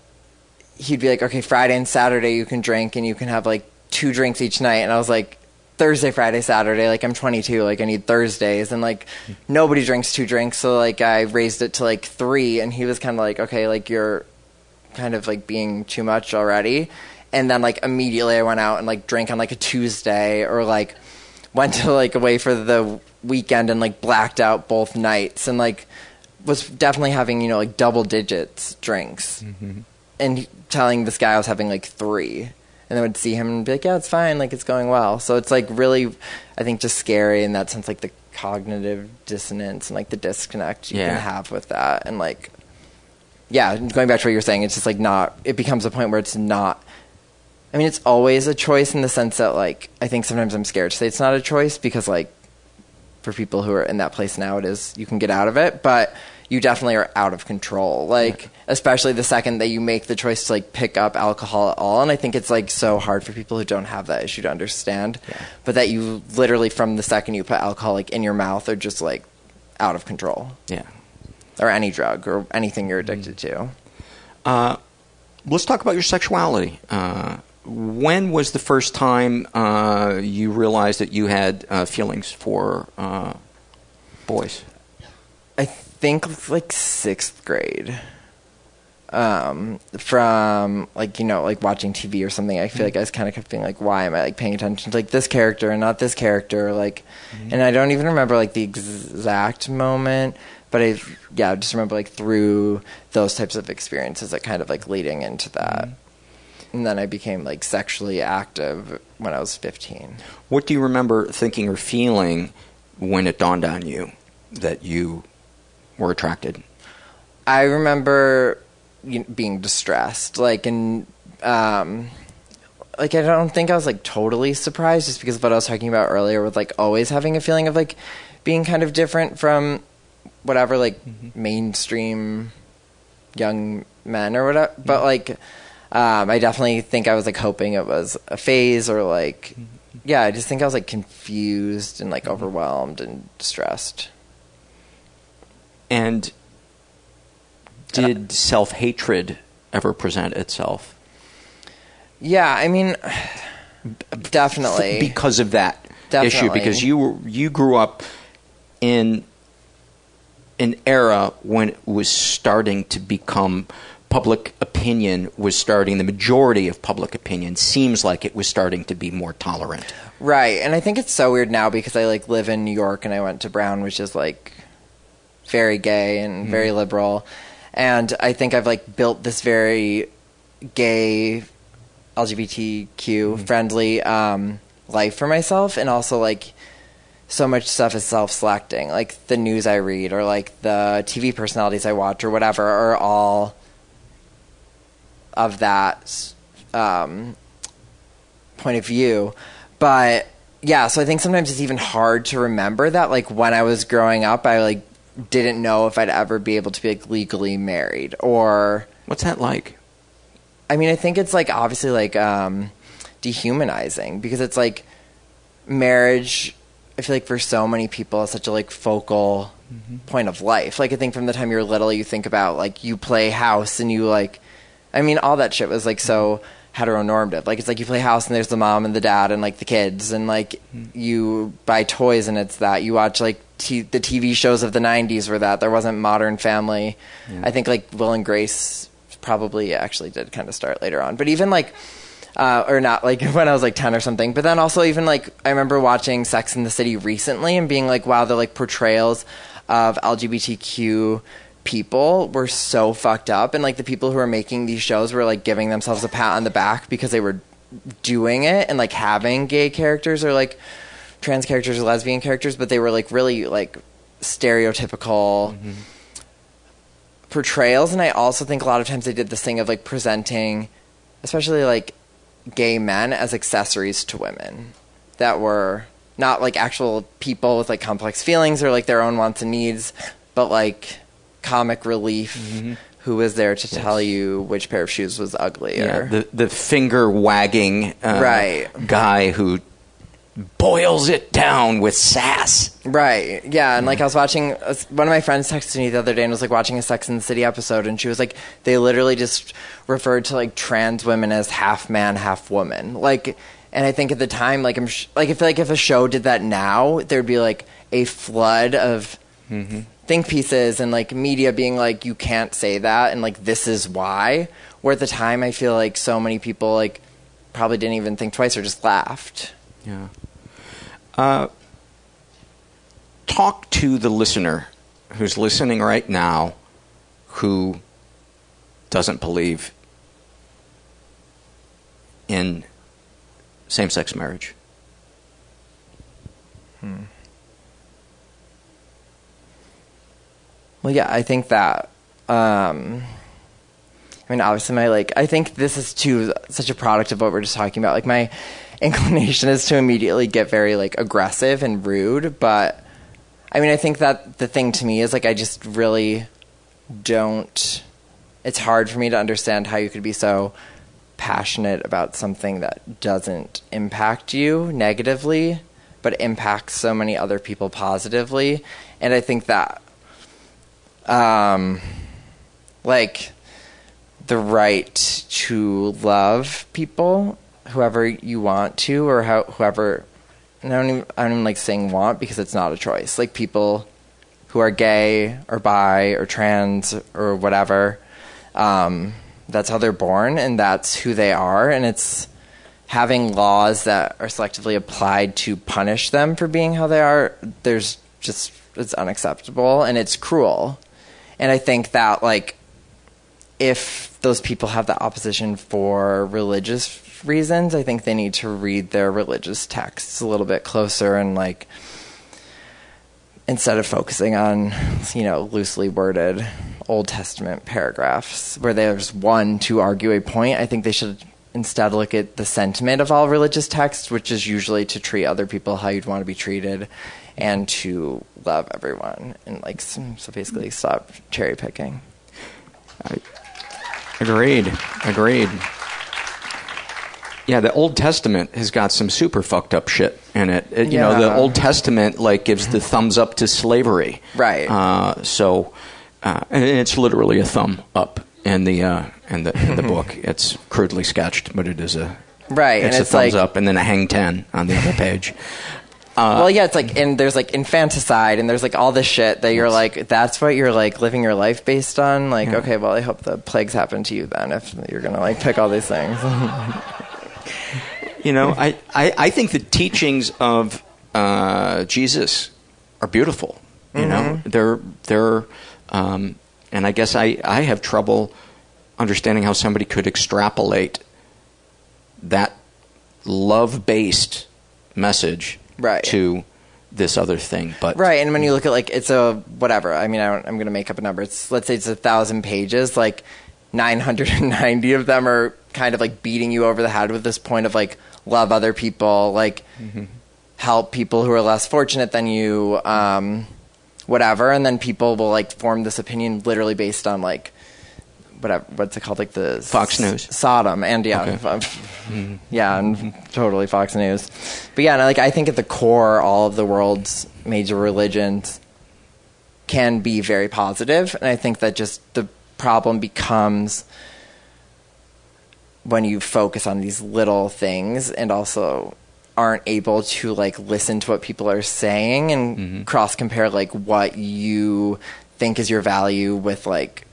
he'd be like, okay, Friday and Saturday you can drink and you can have like two drinks each night. And I was like, Thursday, Friday, Saturday. Like I'm 22, like I need Thursdays, and like nobody drinks two drinks, so like I raised it to like three, and he was kind of like, okay, like you're kind of like being too much already. and then like immediately I went out and like drank on like a Tuesday or like went to like away for the weekend and like blacked out both nights and like was definitely having you know like double digits drinks. Mm-hmm. and telling this guy I was having like three. And I would see him and be like yeah it's fine. Like it's going well. So it's like really I think just scary in that sense like the cognitive dissonance and like the disconnect you Yeah. can have with that. And like yeah going back to what you're saying it's just like not it becomes a point where it's not I mean, it's always a choice in the sense that, like, I think sometimes I'm scared to say it's not a choice because, like, for people who are in that place now, it is, you can get out of it, but you definitely are out of control. Like, especially the second that you make the choice to, like, pick up alcohol at all. And I think it's, like, so hard for people who don't have that issue to understand. yeah. But that you literally, from the second you put alcohol, like, in your mouth, are just, like, out of control. Yeah. Or any drug or anything you're addicted to. Uh, let's talk about your sexuality. Uh, when was the first time uh, you realized that you had uh, feelings for uh, boys? I think like sixth grade. Um, from like you know like watching TV or something, I feel like I was kind of kept being like, why am I like paying attention to like this character and not this character? Like, and I don't even remember like the exact moment, but I yeah I just remember like through those types of experiences, like kind of like leading into that. And then I became like sexually active when I was fifteen. What do you remember thinking or feeling when it dawned on you that you were attracted? I remember you know, being distressed, like, and um, like I don't think I was like totally surprised, just because of what I was talking about earlier, with like always having a feeling of like being kind of different from whatever like mainstream young men or whatever. But like, um, I definitely think I was like hoping it was a phase or like, yeah, I just think I was like confused and like overwhelmed and stressed. And did self hatred ever present itself? Yeah, I mean, definitely because of that issue. Because you were, you grew up in an era when it was starting to become public opinion was starting the majority of public opinion seems like it was starting to be more tolerant. Right, and I think it's so weird now because I like live in New York and I went to Brown, which is like very gay and very liberal, and I think I've like built this very gay, LGBTQ friendly um, life for myself, and also like so much stuff is self-selecting, like the news I read or like the TV personalities I watch or whatever are all of that um, point of view. But yeah, so I think sometimes it's even hard to remember that. Like when I was growing up, I like didn't know if I'd ever be able to be like legally married or what's that like? I mean, I think it's like obviously like um, dehumanizing because it's like marriage. I feel like for so many people, is such a like focal point of life. Like I think from the time you're little, you think about like you play house and you like. I mean, all that shit was like so heteronormative. Like it's like you play house and there's the mom and the dad and like the kids and like you buy toys and it's that. You watch like t- the TV shows of the '90s were that. There wasn't Modern Family. I think like Will and Grace probably actually did kind of start later on. But even like. Uh, or not like when I was like 10 or something. But then also even like I remember watching Sex in the City recently and being like, wow, the like portrayals of LGBTQ people were so fucked up and like the people who were making these shows were like giving themselves a pat on the back because they were doing it and like having gay characters or like trans characters or lesbian characters but they were like really like stereotypical mm-hmm. portrayals. And I also think a lot of times they did this thing of like presenting especially like gay men as accessories to women that were not like actual people with like complex feelings or like their own wants and needs but like comic relief who was there to tell you which pair of shoes was ugly yeah, or the the finger wagging uh, Right. guy who boils it down with sass. Right. Yeah. And like I was watching, uh, one of my friends texted me the other day and was like watching a Sex and the City episode, and she was like, they literally just referred to like trans women as half man, half woman. Like, and I think at the time, like I'm sh- like I feel like if a show did that now, there'd be like a flood of think pieces and like media being like, you can't say that, and like this is why. Where at the time, I feel like so many people like probably didn't even think twice or just laughed. Yeah. Uh, talk to the listener who's listening right now who doesn't believe in same sex marriage. Hmm. Well, yeah, I think that. Um, I mean, obviously, my like, I think this is too such a product of what we're just talking about. Like, my inclination is to immediately get very like aggressive and rude, but I mean, I think that the thing to me is like, I just really don't. It's hard for me to understand how you could be so passionate about something that doesn't impact you negatively, but impacts so many other people positively. And I think that, um, like, the right to love people, whoever you want to, or how, whoever. I don't, even, I don't even like saying want because it's not a choice. Like people who are gay or bi or trans or whatever, um, that's how they're born and that's who they are. And it's having laws that are selectively applied to punish them for being how they are. There's just it's unacceptable and it's cruel. And I think that like if those people have the opposition for religious reasons, I think they need to read their religious texts a little bit closer and like instead of focusing on, you know, loosely worded Old Testament paragraphs where there's one to argue a point, I think they should instead look at the sentiment of all religious texts, which is usually to treat other people how you'd want to be treated and to love everyone and like so basically stop cherry picking. I, agreed. Agreed. Yeah, the Old Testament has got some super fucked up shit in it. it you Yeah. know, the Old Testament like gives the thumbs up to slavery. Right. Uh, so, uh, and it's literally a thumb up in the uh, in the in the book. It's crudely sketched, but it is a Right, It's and a it's thumbs like- up, and then a hang ten on the other page. Uh, well, yeah, it's like, and there's like infanticide, and there's like all this shit that you're like, that's what you're like living your life based on. Like, Yeah. okay, well, I hope the plagues happen to you then if you're gonna like pick all these things. You know, I, I, I think the teachings of uh, Jesus are beautiful. You know, Mhm. they're they're, um, and I guess I, I have trouble understanding how somebody could extrapolate that love based message Right. to this other thing. But right, and when you look at like it's a whatever. I mean, I don't, I'm gonna make up a number. It's let's say it's a thousand pages. Like 990 of them are kind of like beating you over the head with this point of like love other people, like help people who are less fortunate than you, um, whatever. And then people will like form this opinion literally based on like whatever uh, what's it called? Like the Fox News. Sodom. And yeah. Okay. f- mm-hmm. yeah and totally Fox News. But yeah like I think at the core all of the world's major religions can be very positive. And I think that just the problem becomes when you focus on these little things and also aren't able to like listen to what people are saying and mm-hmm. cross compare like what you think is your value with like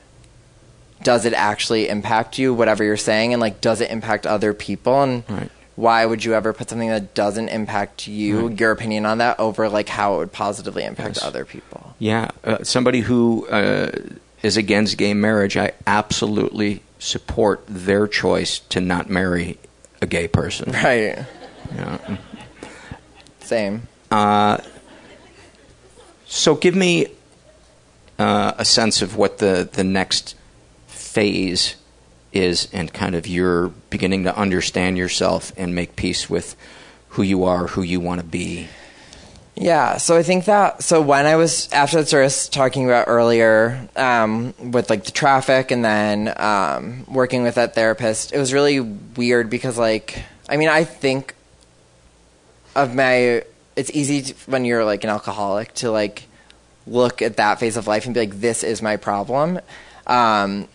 does it actually impact you whatever you're saying and like does it impact other people and Right. why would you ever put something that doesn't impact you Right. your opinion on that over like how it would positively impact Yes. other people Yeah, uh, somebody who uh, is against gay marriage, I absolutely support their choice to not marry a gay person. right Yeah. same Uh, so give me uh, a sense of what the, the next phase is and kind of you're beginning to understand yourself and make peace with who you are, who you want to be. Yeah, so I think that so when I was after that of talking about earlier um, with like the traffic and then um, working with that therapist, it was really weird because like I mean I think of my it's easy to, when you're like an alcoholic to like look at that phase of life and be like this is my problem. Um,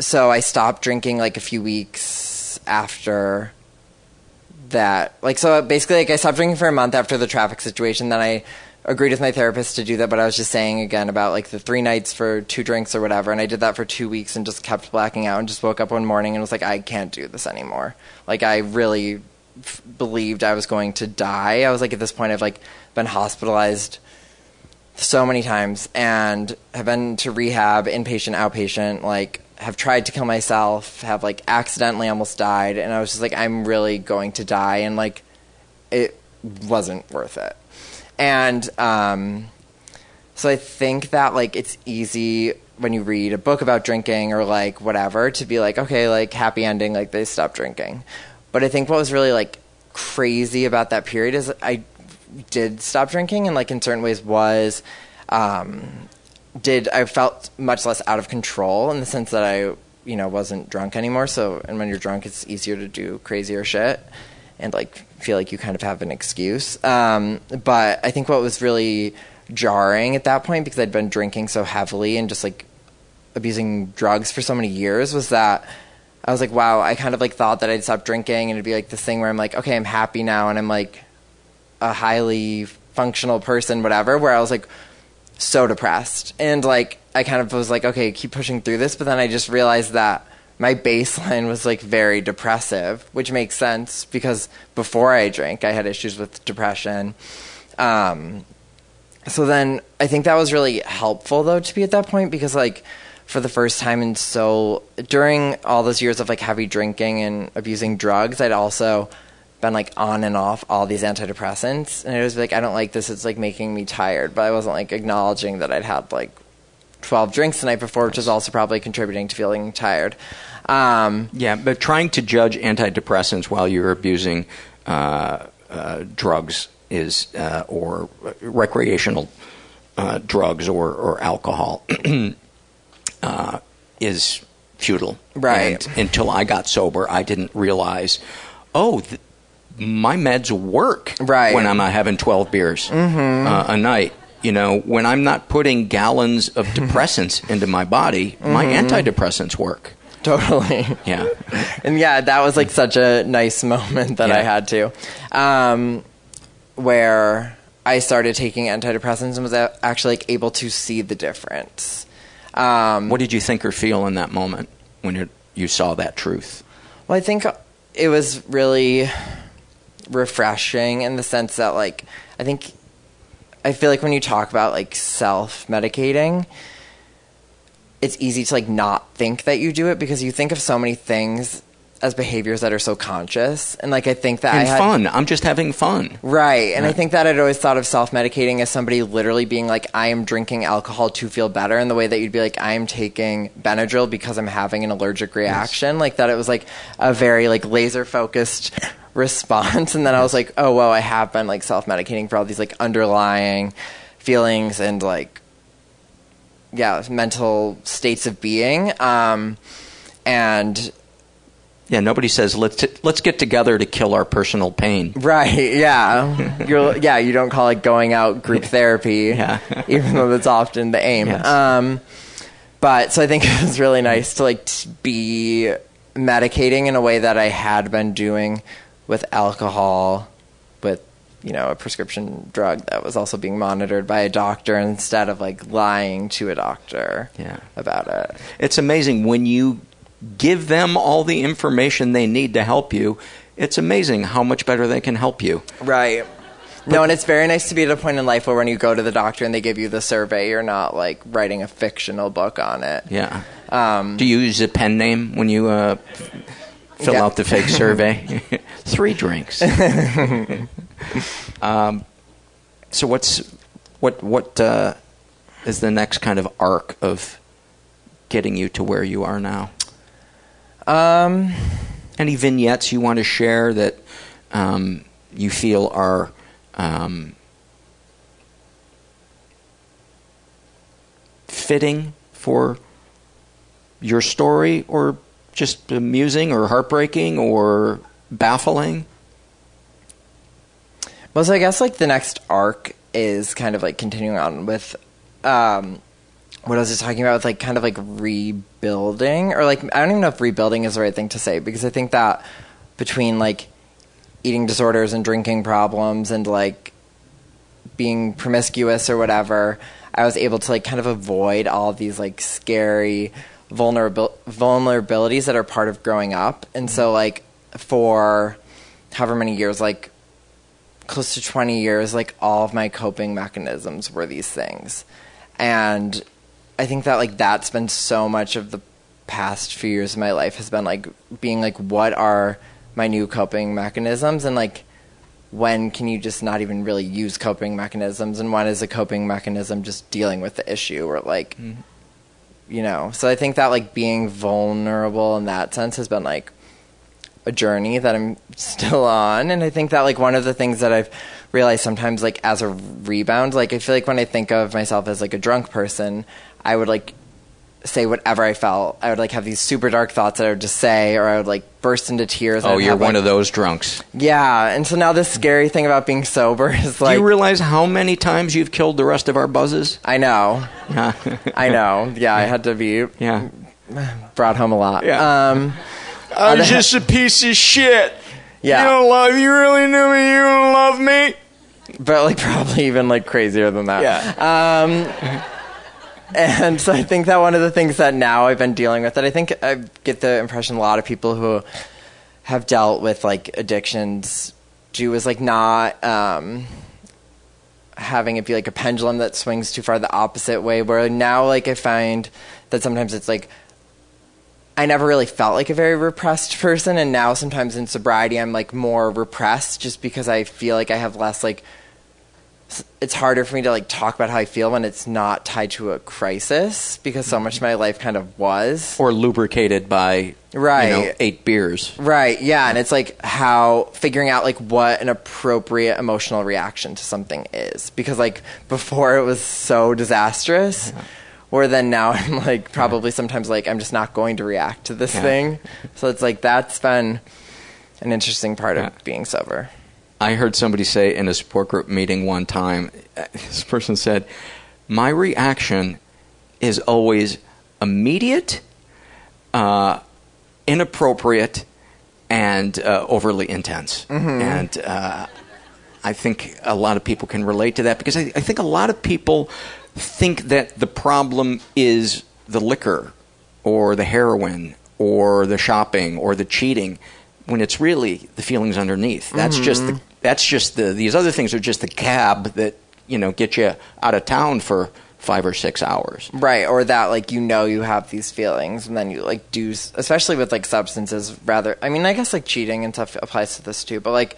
so I stopped drinking like a few weeks after that like so basically like I stopped drinking for a month after the traffic situation then I agreed with my therapist to do that, but I was just saying again about like the three nights for two drinks or whatever, and I did that for two weeks and just kept blacking out and just woke up one morning and was like, I can't do this anymore. Like I really f- believed I was going to die. I was like at this point I've like been hospitalized so many times and have been to rehab, inpatient, outpatient, like have tried to kill myself, have like accidentally almost died, and I was just like, I'm really going to die, and like it wasn't worth it. And um, so I think that like it's easy when you read a book about drinking or like whatever to be like, okay, like happy ending, like they stopped drinking. But I think what was really like crazy about that period is I did stop drinking and like in certain ways was um, did I felt much less out of control in the sense that I you know wasn't drunk anymore. So and when you're drunk, it's easier to do crazier shit and like feel like you kind of have an excuse. Um, but I think what was really jarring at that point because I'd been drinking so heavily and just like abusing drugs for so many years was that I was like, wow, I kind of like thought that I'd stop drinking and it'd be like this thing where I'm like, okay, I'm happy now and I'm like a highly functional person, whatever, where I was like so depressed. And like I kind of was like, okay, keep pushing through this, but then I just realized that my baseline was like very depressive, which makes sense because before I drank, I had issues with depression. Um, so then I think that was really helpful though to be at that point because like for the first time in so during all those years of like heavy drinking and abusing drugs, I'd also been like on and off all these antidepressants and it was like I don't like this it's like making me tired but I wasn't like acknowledging that I'd had like 12 drinks the night before which is also probably contributing to feeling tired um, yeah, but trying to judge antidepressants while you're abusing uh, uh, drugs is uh, or recreational uh, drugs or, or alcohol uh, is futile. Right. And until I got sober, I didn't realize, oh, th- my meds work right. when I'm not having 12 beers mm-hmm. uh, a night. You know, when I'm not putting gallons of depressants into my body, mm-hmm. my antidepressants work. Totally. Yeah. and yeah, that was like such a nice moment that Yeah. I had to. Um, where I started taking antidepressants and was actually like able to see the difference. Um, What did you think or feel in that moment when you you saw that truth? Well, I think it was really refreshing in the sense that, like, I think I feel like when you talk about like self medicating, it's easy to like not think that you do it because you think of so many things as behaviors that are so conscious, and like I think that and I had, fun. I'm just having fun. Right. And I think that I'd always thought of self medicating as somebody literally being like, I am drinking alcohol to feel better, in the way that you'd be like, I am taking Benadryl because I'm having an allergic reaction. Like that it was like a very like laser focused response. And then I was like, oh, well, I have been like self medicating for all these like underlying feelings and like, yeah, mental states of being. Um, and Yeah, nobody says let's t- let's get together to kill our personal pain. Right, yeah. You're yeah, you don't call it going out group therapy, Yeah. even though that's often the aim. Yes. Um, but so I think it was really nice to like t- be medicating in a way that I had been doing with alcohol, with you know a prescription drug that was also being monitored by a doctor instead of like lying to a doctor Yeah. about it. It's amazing when you give them all the information they need to help you. It's amazing how much better they can help you. Right. no, and it's very nice to be at a point in life where when you go to the doctor and they give you the survey, you're not like writing a fictional book on it. Yeah. Um, Do you use a pen name when you uh, fill Yeah. out the fake survey? Three drinks. um, so what's what what uh, is the next kind of arc of getting you to where you are now? Um, Any vignettes you want to share that um, you feel are um, fitting for your story, or just amusing, or heartbreaking, or baffling? Well, so I guess like the next arc is kind of like continuing on with um, what I was just talking about with like kind of like rebuilding or like I don't even know if rebuilding is the right thing to say because I think that between like eating disorders and drinking problems and like being promiscuous or whatever, I was able to like kind of avoid all of these like scary vulnerabil- vulnerabilities that are part of growing up. And so like for however many years, like close to 20 years, like all of my coping mechanisms were these things. And I think that like that's been so much of the past few years of my life has been like being like what are my new coping mechanisms and like when can you just not even really use coping mechanisms and when is a coping mechanism just dealing with the issue or like mm-hmm. You know. So i think that like being vulnerable in that sense has been like a journey that i'm still on. And i think that like one of the things that i've realized sometimes like as a rebound like i feel like when i think of myself as like a drunk person i would like say whatever I felt. I would like have these super dark thoughts that I would just say, or I would like burst into tears. Oh, you're have, one like, of those drunks. Yeah, and so now the scary thing about being sober is like. Do you realize how many times you've killed the rest of our buzzes? I know. I know. Yeah, I had to be. Yeah. Brought home a lot. Yeah. Um, I'm just a piece of shit. Yeah. You don't love. You really knew me. You don't love me. But like probably even like crazier than that. Yeah. Um. And so I think that one of the things that now I've been dealing with that I think I get the impression a lot of people who have dealt with like addictions do is like not um, having it be like a pendulum that swings too far the opposite way where now like I find that sometimes it's like I never really felt like a very repressed person and now sometimes in sobriety I'm like more repressed just because I feel like I have less like it's harder for me to like talk about how I feel when it's not tied to a crisis because so much of my life kind of was. Or lubricated by right you know, eight beers. Right. Yeah. And it's like how figuring out like what an appropriate emotional reaction to something is. Because like before it was so disastrous yeah. where then now I'm like probably sometimes like I'm just not going to react to this yeah. thing. So it's like that's been an interesting part of being sober I heard somebody say in a support group meeting one time, this person said, My reaction is always immediate, uh, inappropriate, and uh, overly intense. Mm-hmm. And uh, I think a lot of people can relate to that because I, I think a lot of people think that the problem is the liquor or the heroin or the shopping or the cheating when it's really the feelings underneath. That's mm-hmm. just the that's just the these other things are just the cab that you know get you out of town for five or six hours right or that like you know you have these feelings and then you like do especially with like substances rather i mean i guess like cheating and stuff applies to this too but like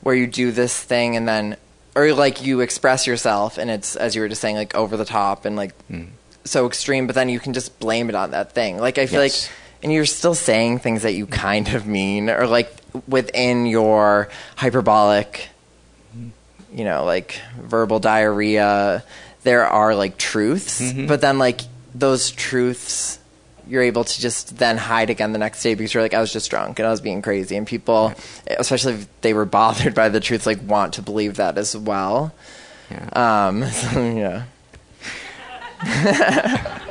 where you do this thing and then or like you express yourself and it's as you were just saying like over the top and like mm. so extreme but then you can just blame it on that thing like i feel yes. like and you're still saying things that you kind of mean or like within your hyperbolic you know like verbal diarrhea there are like truths mm-hmm. but then like those truths you're able to just then hide again the next day because you're like I was just drunk and I was being crazy and people especially if they were bothered by the truth like want to believe that as well yeah. um so, yeah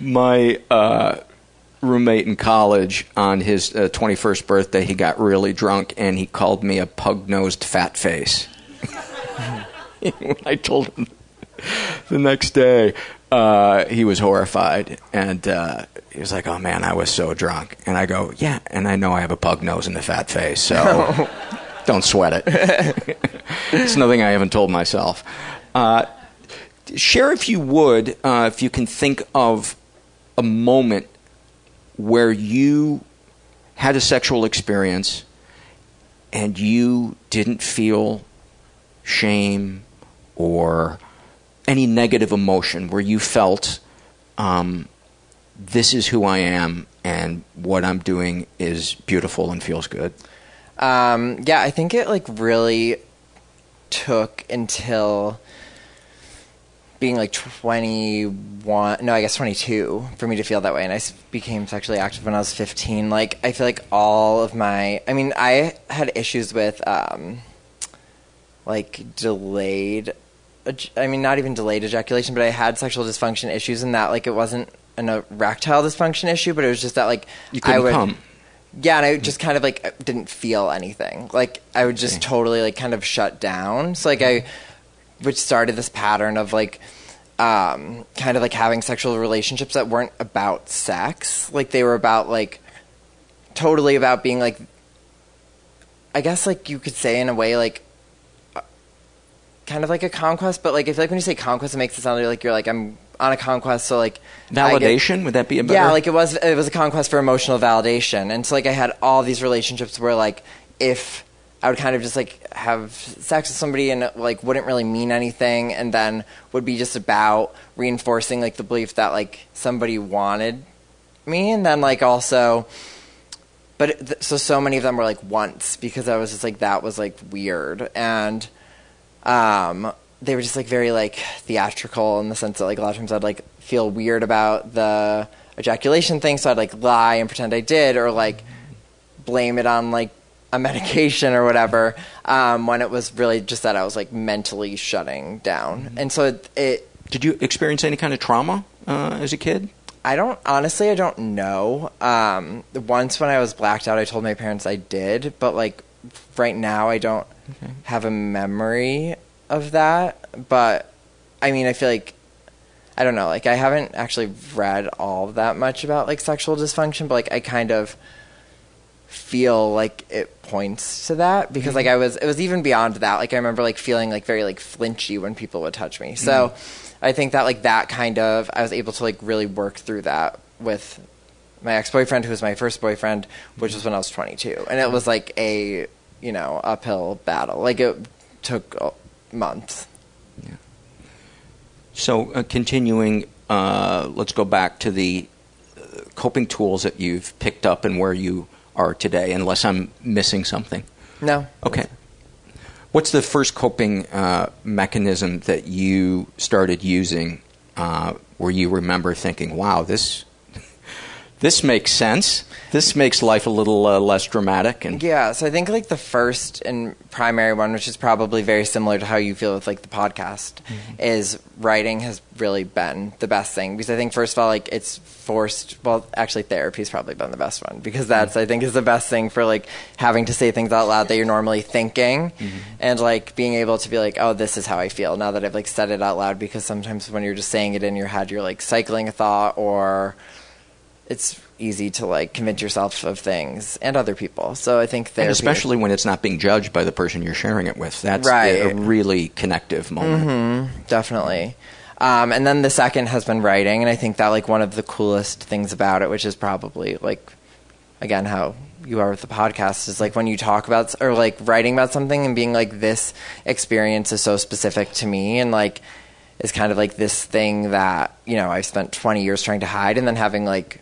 my uh, roommate in college on his uh, 21st birthday, he got really drunk and he called me a pug nosed fat face. when I told him the next day, uh, he was horrified and uh, he was like, "Oh man, I was so drunk." And I go, "Yeah, and I know I have a pug nose and a fat face, so don't sweat it." it's nothing I haven't told myself. Uh, share, if you would, uh, if you can think of a moment where you had a sexual experience and you didn't feel shame or any negative emotion where you felt um, this is who I am and what I'm doing is beautiful and feels good? Um, yeah, I think it like really took until being like 21 no i guess 22 for me to feel that way and i became sexually active when i was 15 like i feel like all of my i mean i had issues with um like delayed i mean not even delayed ejaculation but i had sexual dysfunction issues in that like it wasn't an erectile dysfunction issue but it was just that like you couldn't I would, come yeah, and I just kind of like didn't feel anything. Like I would just totally like kind of shut down. So like I, which started this pattern of like, um, kind of like having sexual relationships that weren't about sex. Like they were about like, totally about being like, I guess like you could say in a way like, uh, kind of like a conquest. But like I feel like when you say conquest, it makes it sound like you're like I'm on a conquest. So like Validation? get, Would that be a better? Yeah, like it was. It was a conquest for emotional validation, and so like I had all these relationships where like if I would kind of just like have sex with somebody and it, like wouldn't really mean anything, and then would be just about reinforcing like the belief that like somebody wanted me, and then like also. But it, so so many of them were like once because I was just like that was like weird and um they were just like very like theatrical in the sense that like a lot of times I'd like feel weird about the ejaculation thing, so I'd like lie and pretend I did, or like blame it on like a medication or whatever. Um, when it was really just that I was like mentally shutting down, and so it. it Did you experience any kind of trauma uh, as a kid? I don't honestly. I don't know. Um, once when I was blacked out, I told my parents I did, but like right now, I don't Okay. have a memory of that. But I mean, I feel like I don't know. Like I haven't actually read all that much about like sexual dysfunction, but like I kind of feel like it points to that because like I was it was even beyond that. Like I remember like feeling like very like flinchy when people would touch me. So I think that like that kind of I was able to like really work through that with my ex-boyfriend who was my first boyfriend, which was when I was 22. And it was like a, you know, uphill battle. Like it took uh, months. So, uh, continuing, uh, let's go back to the uh, coping tools that you've picked up and where you are today, unless I'm missing something. No. Okay. What's the first coping uh, mechanism that you started using uh, where you remember thinking, wow, this. This makes sense. This makes life a little uh, less dramatic, and Yeah, so I think like the first and primary one, which is probably very similar to how you feel with like the podcast, mm-hmm. is writing has really been the best thing because I think first of all, like it's forced. Well, actually, therapy's probably been the best one because mm-hmm. that's I think is the best thing for like having to say things out loud that you're normally thinking, mm-hmm. and like being able to be like, oh, this is how I feel now that I've like said it out loud. Because sometimes when you're just saying it in your head, you're like cycling a thought or it's easy to like convince yourself of things and other people. So I think and especially when it's not being judged by the person you're sharing it with. That's Right. a really connective moment. hmm definitely. Um, and then the second has been writing, and I think that like one of the coolest things about it, which is probably like again how you are with the podcast, is like when you talk about or like writing about something and being like this experience is so specific to me, and like is kind of like this thing that you know I've spent 20 years trying to hide, and then having like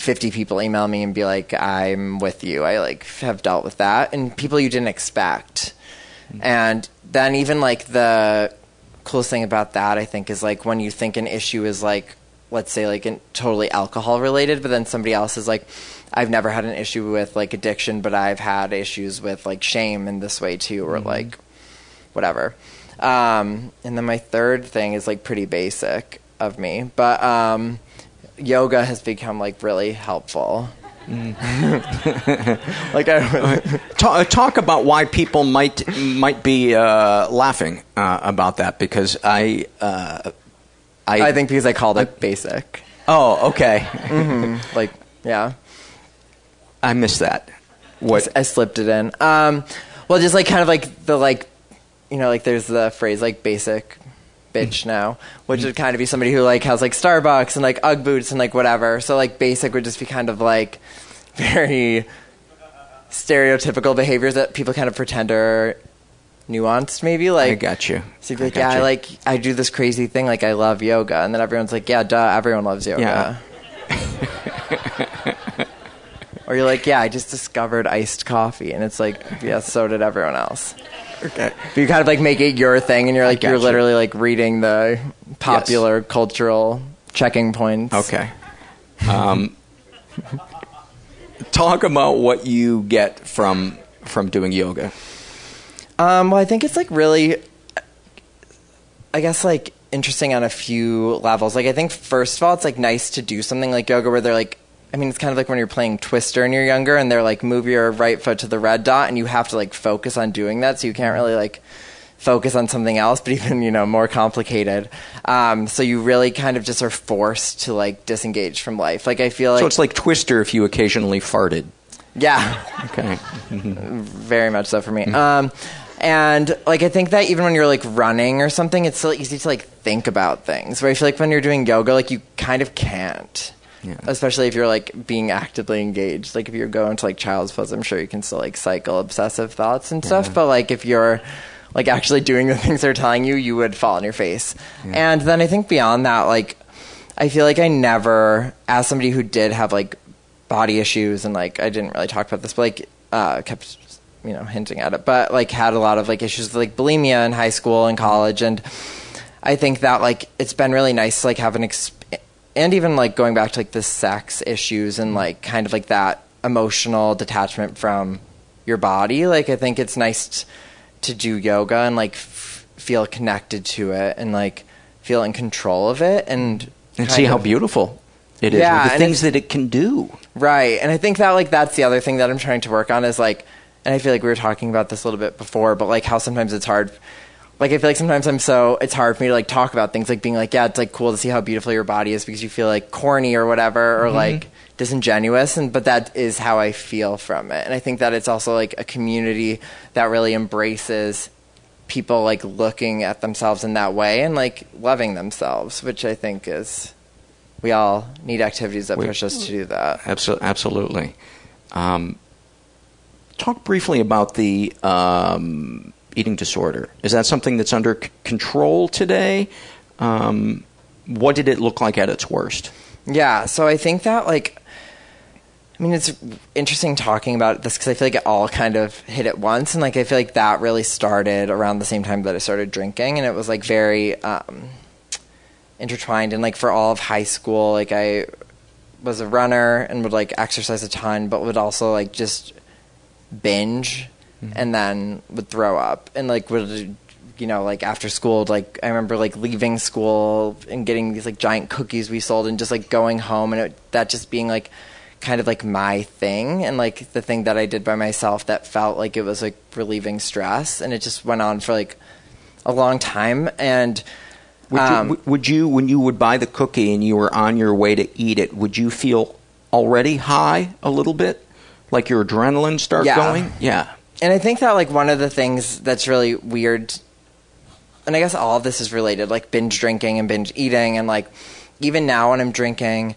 50 people email me and be like, I'm with you. I like have dealt with that. And people you didn't expect. And then even like the coolest thing about that, I think, is like when you think an issue is like, let's say like an, totally alcohol related, but then somebody else is like, I've never had an issue with like addiction, but I've had issues with like shame in this way too, or like whatever. Um, and then my third thing is like pretty basic of me, but um, yoga has become like really helpful. like I talk, talk about why people might might be uh, laughing uh, about that because I, uh, I I think because I called it basic. Oh, okay. hmm Like yeah, I missed that. What I slipped it in. Um, well, just like kind of like the like, you know, like there's the phrase like basic bitch mm-hmm. now, which would mm-hmm. kind of be somebody who like has like Starbucks and like UGG boots and like whatever. So like basic would just be kind of like very stereotypical behaviors that people kind of pretend are nuanced maybe like I got you. so you'd be like yeah I like I do this crazy thing like I love yoga and then everyone's like yeah duh everyone loves yoga Yeah. or you're like yeah I just discovered iced coffee and it's like yeah so did everyone else okay but you kind of like make it your thing and you're like you're you. literally like reading the popular cultural checking points Okay. Um, talk about what you get from from doing yoga. Um, well, I think it's like really, I guess like interesting on a few levels. Like I think first of all, it's like nice to do something like yoga where they're like I mean, it's kind of like when you're playing Twister and you're younger, and they're like, move your right foot to the red dot, and you have to like focus on doing that, so you can't really like focus on something else, but even you know more complicated. Um, so you really kind of just are forced to like disengage from life. Like I feel like so it's like Twister if you occasionally farted. Yeah. Okay. Very much so for me. Um, and like I think that even when you're like running or something, it's so easy to like think about things. Where I feel like when you're doing yoga, like you kind of can't. Yeah. Especially if you're like being actively engaged. Like if you're going to like child's pose, I'm sure you can still like cycle obsessive thoughts and stuff. Yeah. But like if you're like actually doing the things they're telling you, you would fall on your face. And then I think beyond that, like I feel like I never, as somebody who did have like body issues and like I didn't really talk about this, but like uh, kept you know hinting at it, but like had a lot of like issues with like bulimia in high school and college, and I think that like it's been really nice to like have an ex- and even like going back to like the sex issues and like kind of like that emotional detachment from your body. Like I think it's nice to do yoga and like f- feel connected to it and like feel in control of it and And see how beautiful it is. Yeah, the things that it can do. Right. And I think that like that's the other thing that I'm trying to work on is like and I feel like we were talking about this a little bit before, but like how sometimes it's hard like I feel like sometimes I'm so it's hard for me to like talk about things like being like, yeah, it's like cool to see how beautiful your body is because you feel like corny or whatever or Mhm. like disingenuous and but that is how I feel from it. And I think that it's also like a community that really embraces people like looking at themselves in that way and like loving themselves, which I think is we all need activities that We- push us to do that. Absolutely. Absolutely. Um, talk briefly about the um, eating disorder. Is that something that's under c- control today? Um, what did it look like at its worst? Yeah, so I think that like I mean it's interesting talking about this cuz I feel like it all kind of hit at once and like I feel like that really started around the same time that I started drinking and it was like very um intertwined and like for all of high school like I was a runner and would like exercise a ton but would also like just binge and then would throw up and like would you know like after school like i remember like leaving school and getting these like giant cookies we sold and just like going home and it, that just being like kind of like my thing and like the thing that i did by myself that felt like it was like relieving stress and it just went on for like a long time and Would, um, you, would you, when you would buy the cookie and you were on your way to eat it, would you feel already high a little bit, like your adrenaline start Yeah. going? Yeah. And I think that like one of the things that's really weird, and I guess all of this is related, like binge drinking and binge eating, and like even now when I'm drinking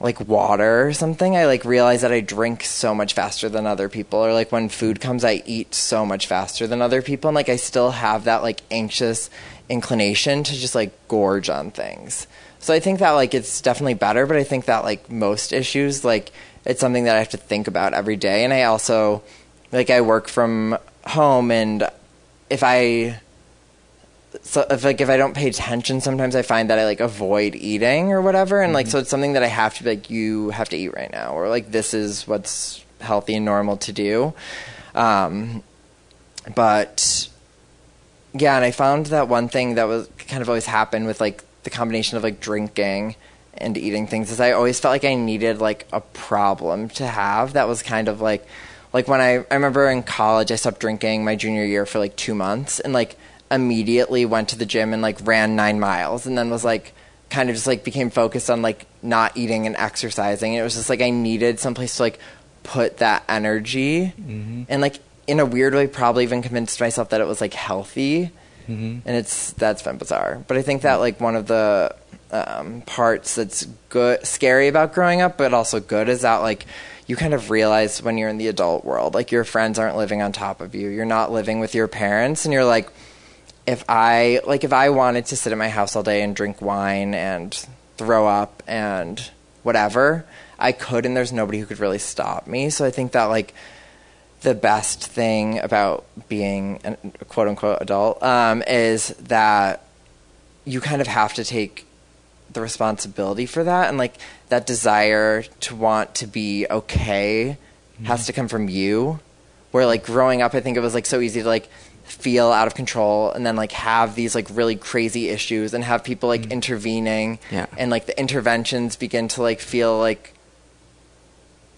like water or something, I like realize that I drink so much faster than other people, or like when food comes, I eat so much faster than other people, and like I still have that like anxious inclination to just like gorge on things. So I think that like it's definitely better, but I think that like most issues, like it's something that I have to think about every day, and I also like I work from home and if I so if like if I don't pay attention sometimes I find that I like avoid eating or whatever and like so it's something that I have to be like you have to eat right now or like this is what's healthy and normal to do. Um but yeah and I found that one thing that was kind of always happened with like the combination of like drinking and eating things is I always felt like I needed like a problem to have that was kind of like like when I I remember in college I stopped drinking my junior year for like 2 months and like immediately went to the gym and like ran 9 miles and then was like kind of just like became focused on like not eating and exercising and it was just like I needed someplace to like put that energy and like in a weird way probably even convinced myself that it was like healthy Mm-hmm. and it's that's been bizarre. But I think that like one of the um, parts that's good, scary about growing up, but also good, is that like you kind of realize when you're in the adult world, like your friends aren't living on top of you. You're not living with your parents, and you're like, if I like if I wanted to sit at my house all day and drink wine and throw up and whatever, I could, and there's nobody who could really stop me. So I think that like the best thing about being a quote unquote adult um, is that you kind of have to take the responsibility for that and like that desire to want to be okay has mm-hmm. to come from you. Where like growing up i think it was like so easy to like feel out of control and then like have these like really crazy issues and have people like mm-hmm. intervening Yeah. and like the interventions begin to like feel like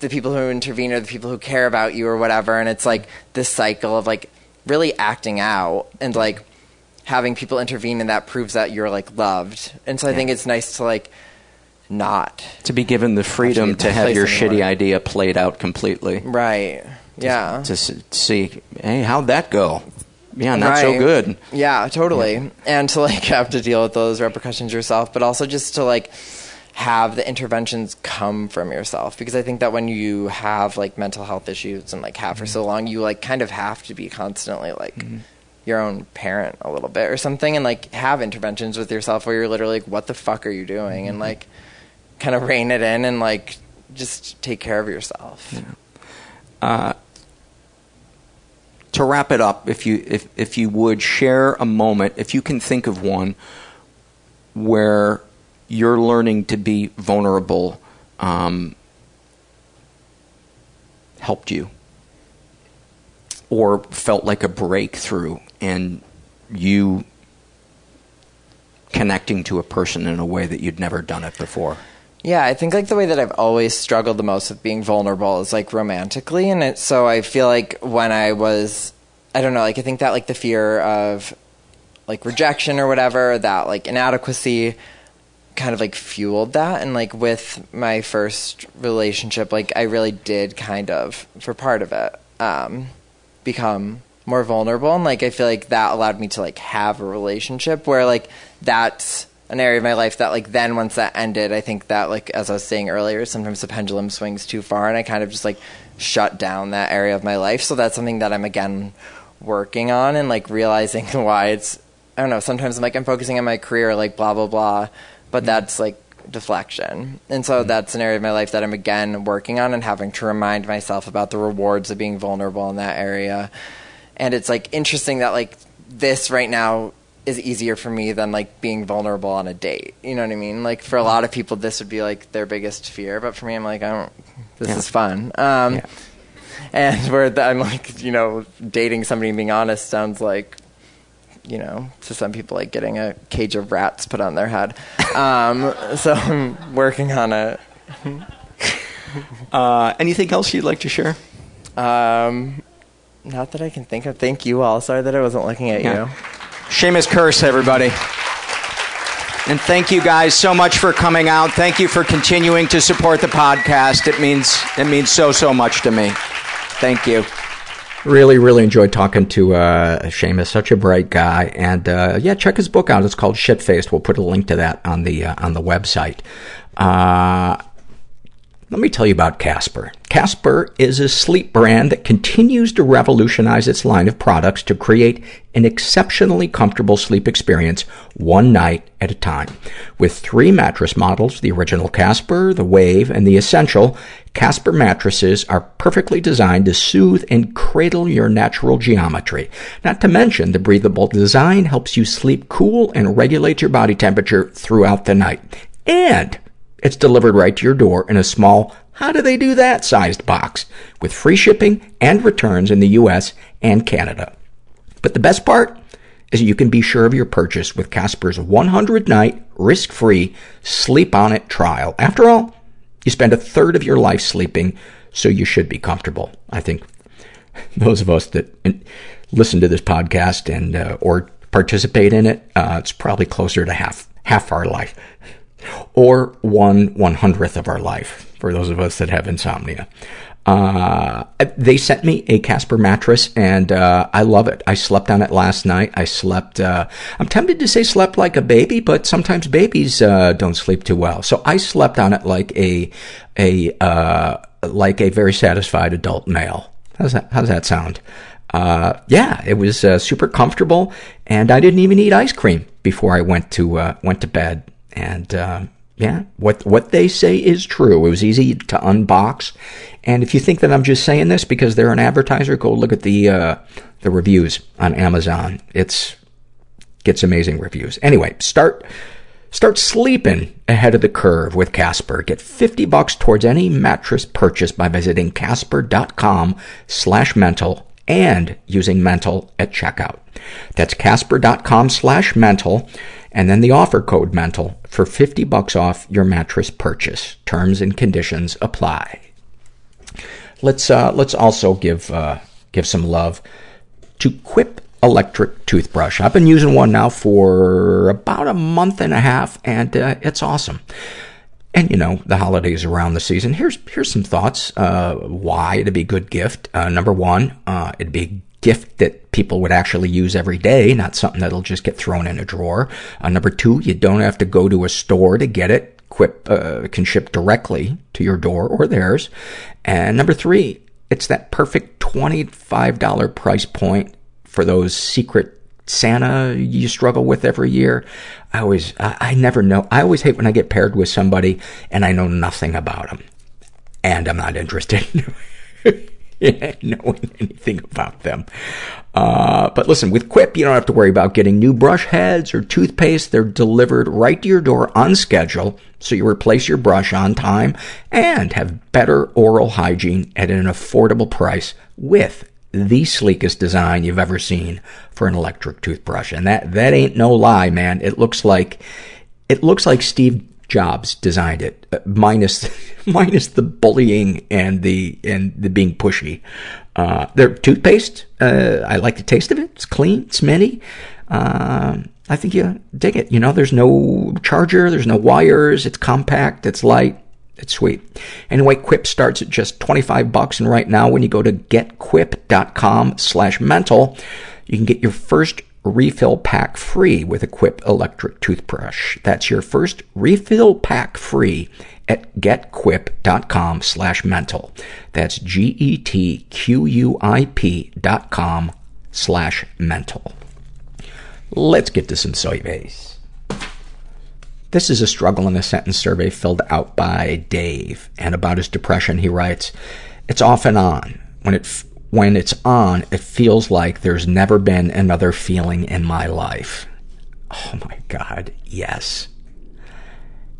the people who intervene are the people who care about you or whatever. And it's like this cycle of like really acting out and like having people intervene and that proves that you're like loved and so i think it's nice to like not to be given the freedom to have your anymore. shitty idea played out completely. right yeah To see, hey, how'd that go? Yeah, not so good. Yeah, totally. And to like have to deal with those repercussions yourself, but also just to like have the interventions come from yourself because I think that when you have like mental health issues and like have for mm-hmm. so long, you like kind of have to be constantly like mm-hmm. Your own parent a little bit or something and like have interventions with yourself where you're literally like what the fuck are you doing? and like kind of rein it in and like just take care of yourself. Uh, to wrap it up, if you if if you would share a moment, if you can think of one where you're learning to be vulnerable, um, helped you, or felt like a breakthrough, and you connecting to a person in a way that you'd never done it before. Yeah, I think like the way that I've always struggled the most with being vulnerable is like romantically, and it, so I feel like when I was, I don't know, like I think that like the fear of like rejection or whatever, that like inadequacy, kind of like fueled that, and like with my first relationship, like I really did kind of for part of it um, become more vulnerable, and like I feel like that allowed me to like have a relationship where like that's an area of my life that like then once that ended i think that like as i was saying earlier sometimes the pendulum swings too far and i kind of just like shut down that area of my life. So that's something that i'm again working on and like realizing why it's i don't know sometimes i'm like i'm focusing on my career like blah blah blah but mm-hmm. that's like deflection. And so mm-hmm. that's an area of my life that i'm again working on and having to remind myself about the rewards of being vulnerable in that area and it's like interesting that like this right now is easier for me than like being vulnerable on a date. You know what I mean? Like for a lot of people, this would be like their biggest fear, but for me, I'm like, I don't. This Yeah. is fun. Um, And where the, I'm like, you know, dating somebody and being honest sounds like, you know, to some people like getting a cage of rats put on their head. Um, so I'm working on it. Uh, anything else you'd like to share? Um, not that I can think of. Thank you all. Sorry that I wasn't looking at Yeah. you. Seamus Kirst, everybody. And thank you guys so much for coming out. Thank you for continuing to support the podcast. It means it means so so much to me. Thank you. Really, really enjoyed talking to uh, Seamus. Such a bright guy, and uh, yeah, check his book out. It's called Shitfaced. We'll put a link to that on the uh, on the website. Uh, let me tell you about Casper. Casper is a sleep brand that continues to revolutionize its line of products to create an exceptionally comfortable sleep experience one night at a time. With three mattress models, the original Casper, the Wave, and the Essential, Casper mattresses are perfectly designed to soothe and cradle your natural geometry. Not to mention, the breathable design helps you sleep cool and regulate your body temperature throughout the night. And it's delivered right to your door in a small, how do they do that sized box with free shipping and returns in the US and Canada. But the best part is you can be sure of your purchase with Casper's 100 night risk free sleep on it trial. After all, you spend a third of your life sleeping, so you should be comfortable. I think those of us that listen to this podcast and uh, or participate in it, uh, it's probably closer to half half our life or one one hundredth of our life for those of us that have insomnia. Uh, they sent me a Casper mattress and, uh, I love it. I slept on it last night. I slept, uh, I'm tempted to say slept like a baby, but sometimes babies, uh, don't sleep too well. So I slept on it like a, a, uh, like a very satisfied adult male. How's that, how's that sound? Uh, yeah, it was, super comfortable and I didn't even eat ice cream before I went to, went to bed. And, uh, yeah, what, what they say is true. It was easy to unbox. And if you think that I'm just saying this because they're an advertiser, go look at the, uh, the reviews on Amazon. It's, gets amazing reviews. Anyway, start, start sleeping ahead of the curve with Casper. Get 50 bucks towards any mattress purchase by visiting casper.com slash mental and using mental at checkout. That's casper.com slash mental and then the offer code mental for 50 bucks off your mattress purchase. Terms and conditions apply. Let's, uh, let's also give, uh, give some love to Quip electric toothbrush. I've been using one now for about a month and a half, and uh, it's awesome. And you know, the holidays around the season. Here's here's some thoughts. Uh, why it'd be a good gift. Uh, number one, uh, it'd be gift that people would actually use every day, not something that'll just get thrown in a drawer. Uh, number two, you don't have to go to a store to get it. Quip uh, can ship directly to your door or theirs. And number three, it's that perfect $25 price point for those secret Santa you struggle with every year. I always, I, I never know. I always hate when I get paired with somebody and I know nothing about them. And I'm not interested in knowing anything about them. Uh, but listen, with Quip, you don't have to worry about getting new brush heads or toothpaste. They're delivered right to your door on schedule, so you replace your brush on time and have better oral hygiene at an affordable price with the sleekest design you've ever seen for an electric toothbrush. And that, that ain't no lie, man. It looks like, it looks like Steve Jobs designed it, uh, minus, minus the bullying and the, and the being pushy. Uh, their toothpaste, uh, I like the taste of it. It's clean, it's minty. Uh, I think you dig it. You know, there's no charger, there's no wires, it's compact, it's light. It's sweet. Anyway, Quip starts at just 25 bucks, and right now when you go to getquip.com slash mental, you can get your first refill pack free with a Quip electric toothbrush. That's your first refill pack free at getquip.com slash mental. That's G-E-T-Q-U-I-P dot com slash mental. Let's get to some surveys. This is a struggle in a sentence survey filled out by Dave. And about his depression, he writes, It's off and on. When, it when it's on, it feels like there's never been another feeling in my life. Oh my God, yes.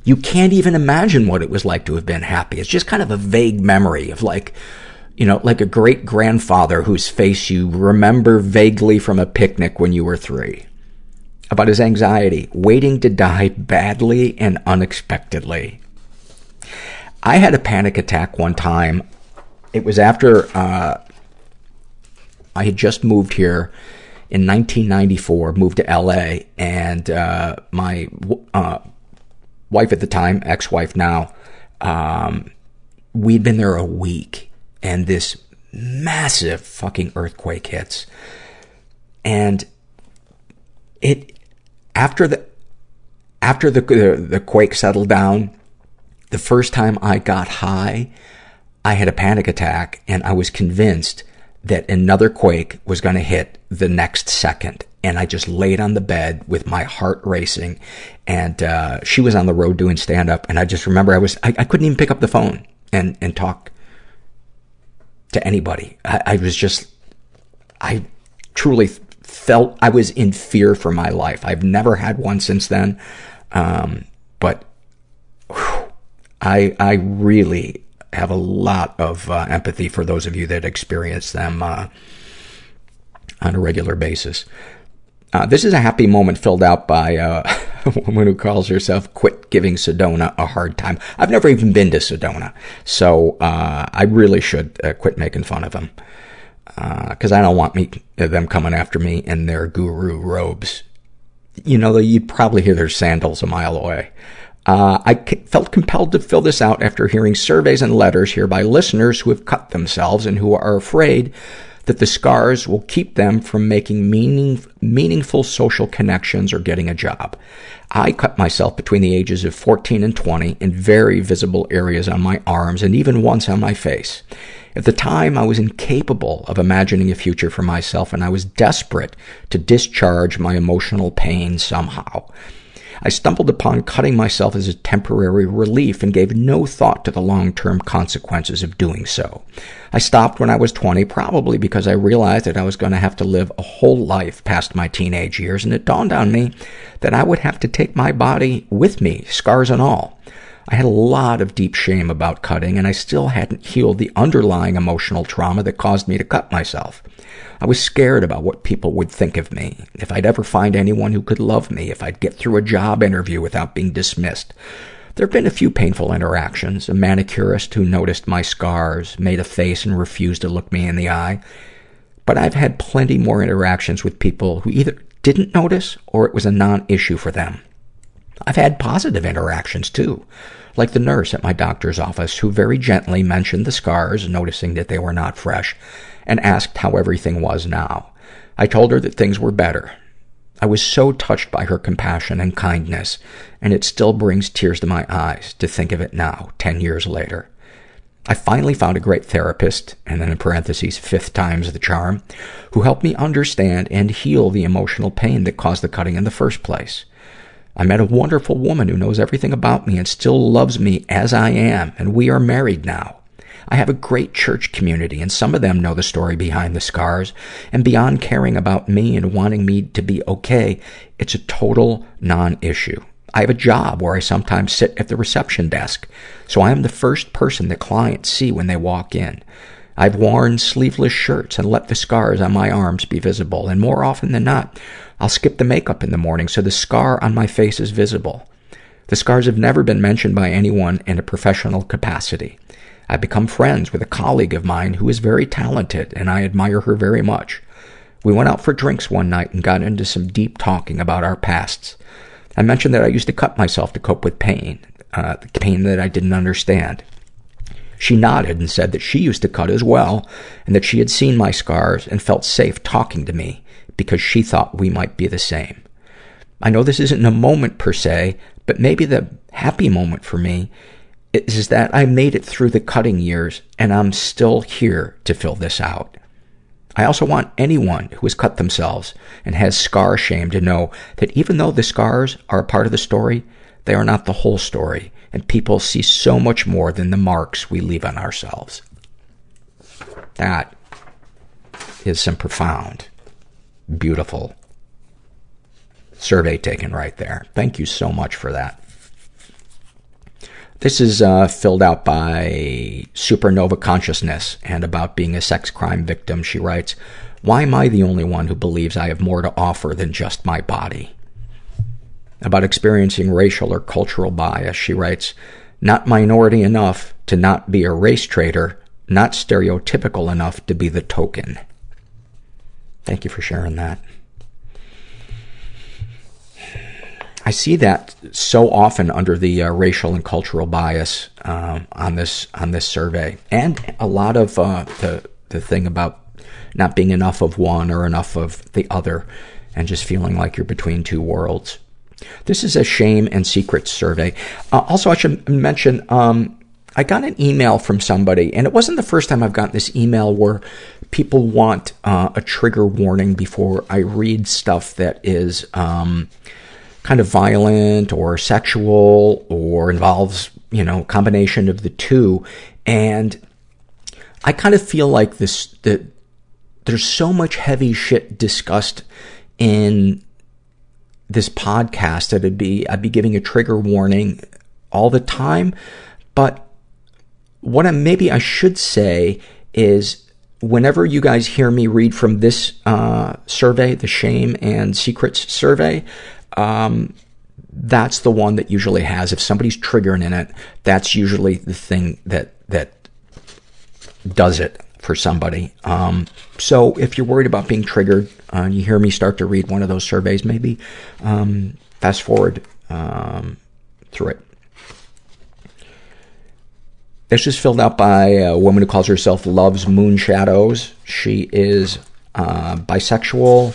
You can't even imagine what it was like to have been happy. It's just kind of a vague memory of like, you know, like a great grandfather whose face you remember vaguely from a picnic when you were three about his anxiety, waiting to die badly and unexpectedly. I had a panic attack one time. It was after uh, I had just moved here in 1994, moved to LA, and uh, my uh, wife at the time, ex-wife now, um, we'd been there a week, and this massive fucking earthquake hits. And it after the after the, the the quake settled down, the first time I got high, I had a panic attack, and I was convinced that another quake was going to hit the next second. And I just laid on the bed with my heart racing. And uh, she was on the road doing stand up, and I just remember I was I, I couldn't even pick up the phone and and talk to anybody. I, I was just I truly felt I was in fear for my life. I've never had one since then. Um, but whew, I, I really have a lot of uh, empathy for those of you that experience them uh, on a regular basis. Uh, this is a happy moment filled out by uh, a woman who calls herself Quit Giving Sedona a Hard Time. I've never even been to Sedona, so uh, I really should uh, quit making fun of them because I don't want me them coming after me in their guru robes. You know, you'd probably hear their sandals a mile away. Uh, I felt compelled to fill this out after hearing surveys and letters here by listeners who have cut themselves and who are afraid that the scars will keep them from making meaning, meaningful social connections or getting a job. I cut myself between the ages of 14 and 20 in very visible areas on my arms and even once on my face. At the time, I was incapable of imagining a future for myself, and I was desperate to discharge my emotional pain somehow. I stumbled upon cutting myself as a temporary relief and gave no thought to the long-term consequences of doing so. I stopped when I was 20, probably because I realized that I was going to have to live a whole life past my teenage years, and it dawned on me that I would have to take my body with me, scars and all. I had a lot of deep shame about cutting, and I still hadn't healed the underlying emotional trauma that caused me to cut myself. I was scared about what people would think of me, if I'd ever find anyone who could love me, if I'd get through a job interview without being dismissed. There have been a few painful interactions. A manicurist who noticed my scars, made a face, and refused to look me in the eye. But I've had plenty more interactions with people who either didn't notice or it was a non-issue for them. I've had positive interactions too, like the nurse at my doctor's office who very gently mentioned the scars, noticing that they were not fresh, and asked how everything was now. I told her that things were better. I was so touched by her compassion and kindness, and it still brings tears to my eyes to think of it now, ten years later. I finally found a great therapist, and then in parentheses, fifth time's the charm, who helped me understand and heal the emotional pain that caused the cutting in the first place. I met a wonderful woman who knows everything about me and still loves me as I am, and we are married now. I have a great church community, and some of them know the story behind the scars. And beyond caring about me and wanting me to be okay, it's a total non-issue. I have a job where I sometimes sit at the reception desk, so I am the first person that clients see when they walk in. I've worn sleeveless shirts and let the scars on my arms be visible, and more often than not, I'll skip the makeup in the morning so the scar on my face is visible. The scars have never been mentioned by anyone in a professional capacity. I've become friends with a colleague of mine who is very talented, and I admire her very much. We went out for drinks one night and got into some deep talking about our pasts. I mentioned that I used to cut myself to cope with pain, uh, the pain that I didn't understand. She nodded and said that she used to cut as well, and that she had seen my scars and felt safe talking to me because she thought we might be the same. I know this isn't a moment per se, but maybe the happy moment for me is that I made it through the cutting years and I'm still here to fill this out. I also want anyone who has cut themselves and has scar shame to know that even though the scars are a part of the story, they are not the whole story, and people see so much more than the marks we leave on ourselves. That is some profound, beautiful survey taken right there. Thank you so much for that. This is uh, filled out by Supernova Consciousness, and about being a sex crime victim, she writes, Why am I the only one who believes I have more to offer than just my body? About experiencing racial or cultural bias, she writes, Not minority enough to not be a race traitor, not stereotypical enough to be the token. Thank you for sharing that. I see that so often under the uh, racial and cultural bias um, on this on this survey, and a lot of uh, the the thing about not being enough of one or enough of the other, and just feeling like you're between two worlds. This is a shame and secrets survey. Uh, also, I should mention um, I got an email from somebody, and it wasn't the first time I've gotten this email where people want uh, a trigger warning before I read stuff that is. Um, kind of violent or sexual or involves, you know, combination of the two. And I kind of feel like this, that there's so much heavy shit discussed in this podcast that it'd be, I'd be giving a trigger warning all the time. But what I, maybe I should say is whenever you guys hear me read from this uh, survey, the shame and secrets survey, um, that's the one that usually has, if somebody's triggering in it, that's usually the thing that, that does it for somebody. Um, so if you're worried about being triggered, uh, you hear me start to read one of those surveys, maybe, um, fast forward, um, through it. This is filled out by a woman who calls herself Loves Moon Shadows. She is, uh, bisexual,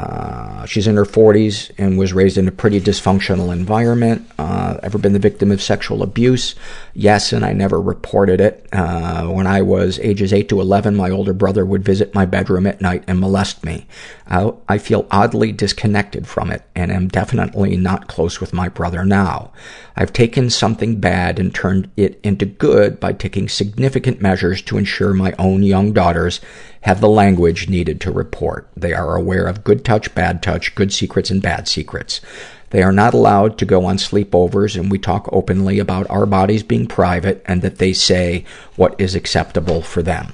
uh, she's in her 40s and was raised in a pretty dysfunctional environment. Uh, ever been the victim of sexual abuse? Yes, and I never reported it. Uh, when I was ages 8 to 11, my older brother would visit my bedroom at night and molest me. I, I feel oddly disconnected from it and am definitely not close with my brother now. I've taken something bad and turned it into good by taking significant measures to ensure my own young daughters have the language needed to report. They are aware of good touch, bad touch, good secrets, and bad secrets. They are not allowed to go on sleepovers, and we talk openly about our bodies being private and that they say what is acceptable for them.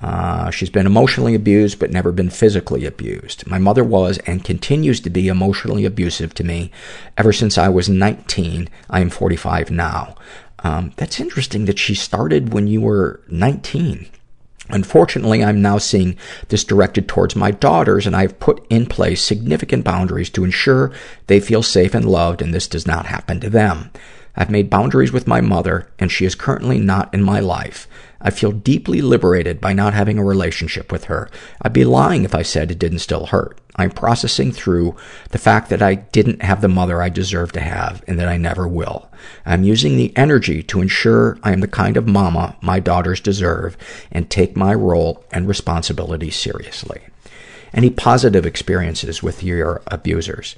Uh, she's been emotionally abused, but never been physically abused. My mother was and continues to be emotionally abusive to me ever since I was 19. I am 45 now. Um, that's interesting that she started when you were 19. Unfortunately, I'm now seeing this directed towards my daughters, and I've put in place significant boundaries to ensure they feel safe and loved, and this does not happen to them. I've made boundaries with my mother, and she is currently not in my life. I feel deeply liberated by not having a relationship with her. I'd be lying if I said it didn't still hurt. I'm processing through the fact that I didn't have the mother I deserve to have and that I never will. I'm using the energy to ensure I am the kind of mama my daughters deserve and take my role and responsibility seriously. Any positive experiences with your abusers?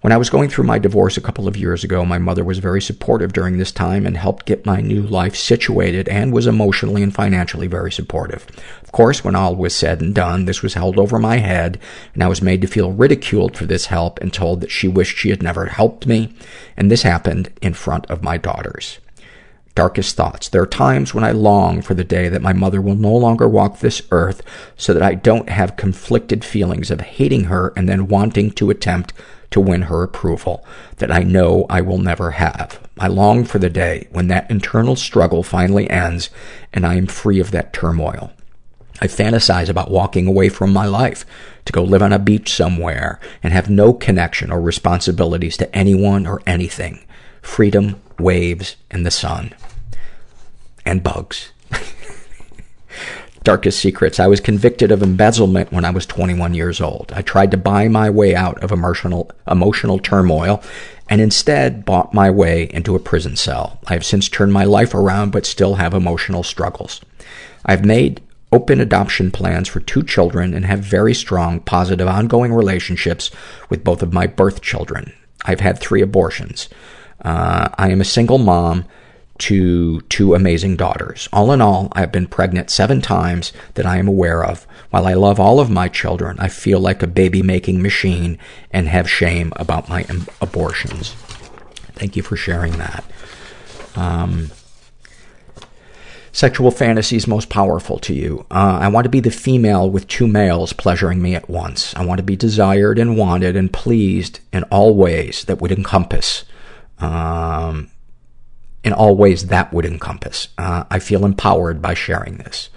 When I was going through my divorce a couple of years ago, my mother was very supportive during this time and helped get my new life situated and was emotionally and financially very supportive. Of course, when all was said and done, this was held over my head and I was made to feel ridiculed for this help and told that she wished she had never helped me. And this happened in front of my daughters darkest thoughts. There are times when I long for the day that my mother will no longer walk this earth so that I don't have conflicted feelings of hating her and then wanting to attempt to win her approval that I know I will never have. I long for the day when that internal struggle finally ends and I am free of that turmoil. I fantasize about walking away from my life to go live on a beach somewhere and have no connection or responsibilities to anyone or anything. Freedom, waves, and the sun. And bugs. Darkest secrets. I was convicted of embezzlement when I was 21 years old. I tried to buy my way out of emotional, emotional turmoil and instead bought my way into a prison cell. I have since turned my life around but still have emotional struggles. I've made open adoption plans for two children and have very strong, positive, ongoing relationships with both of my birth children. I've had three abortions. Uh, I am a single mom to two amazing daughters. All in all, I have been pregnant seven times that I am aware of. While I love all of my children, I feel like a baby-making machine and have shame about my am- abortions. Thank you for sharing that. Um, sexual fantasies most powerful to you. Uh, I want to be the female with two males pleasuring me at once. I want to be desired and wanted and pleased in all ways that would encompass um, in all ways that would encompass. Uh, I feel empowered by sharing this.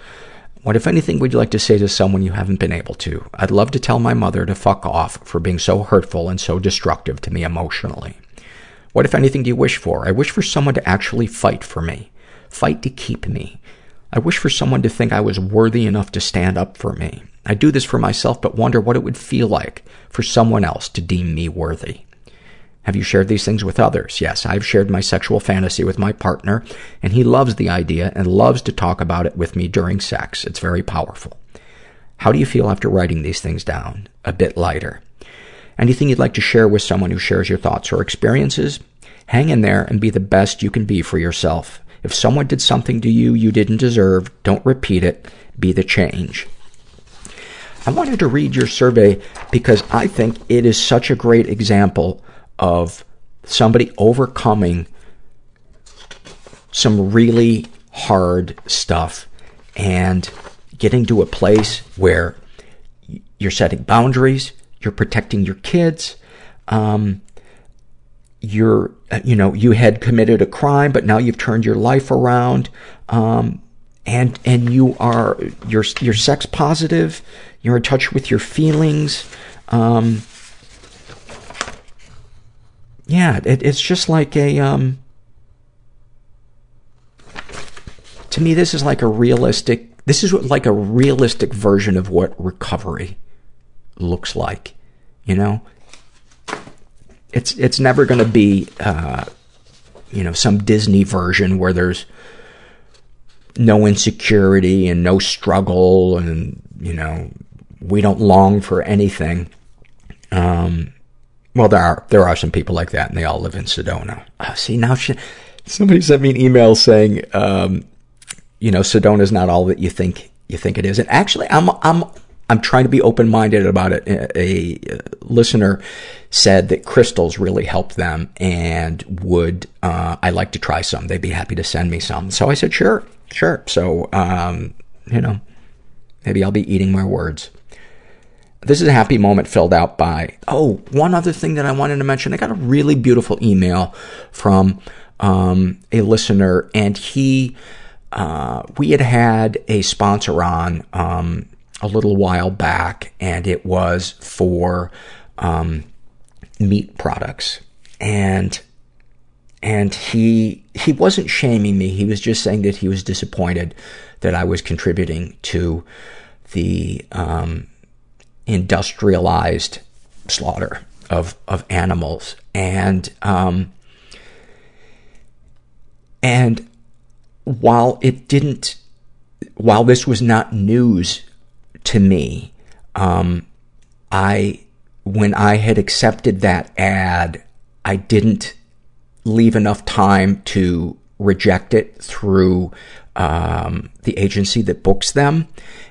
What, if anything, would you like to say to someone you haven't been able to? I'd love to tell my mother to fuck off for being so hurtful and so destructive to me emotionally. What, if anything, do you wish for? I wish for someone to actually fight for me. Fight to keep me. I wish for someone to think I was worthy enough to stand up for me. I do this for myself, but wonder what it would feel like for someone else to deem me worthy. Have you shared these things with others? Yes, I've shared my sexual fantasy with my partner, and he loves the idea and loves to talk about it with me during sex. It's very powerful. How do you feel after writing these things down? A bit lighter. Anything you'd like to share with someone who shares your thoughts or experiences? Hang in there and be the best you can be for yourself. If someone did something to you you didn't deserve, don't repeat it. Be the change. I wanted to read your survey because I think it is such a great example of somebody overcoming some really hard stuff and getting to a place where you're setting boundaries, you're protecting your kids, um, you're, you know, you had committed a crime, but now you've turned your life around, um, and, and you are, you're, you're sex positive, you're in touch with your feelings, um, yeah, it, it's just like a, um, to me, this is like a realistic, this is like a realistic version of what recovery looks like. You know? It's, it's never gonna be, uh, you know, some Disney version where there's no insecurity and no struggle and, you know, we don't long for anything. Um, well, there are, there are some people like that and they all live in Sedona. Uh, see, now she, somebody sent me an email saying, um, you know, Sedona is not all that you think, you think it is. And actually, I'm, I'm, I'm trying to be open-minded about it. A, a, listener said that crystals really help them and would, uh, I like to try some. They'd be happy to send me some. So I said, sure, sure. So, um, you know, Maybe I'll be eating my words. This is a happy moment filled out by, oh, one other thing that I wanted to mention. I got a really beautiful email from um, a listener, and he, uh, we had had a sponsor on um, a little while back, and it was for um, meat products. And and he he wasn't shaming me. He was just saying that he was disappointed that I was contributing to the um, industrialized slaughter of of animals, and um, and while it didn't, while this was not news to me, um, I when I had accepted that ad, I didn't leave enough time to reject it through um, the agency that books them.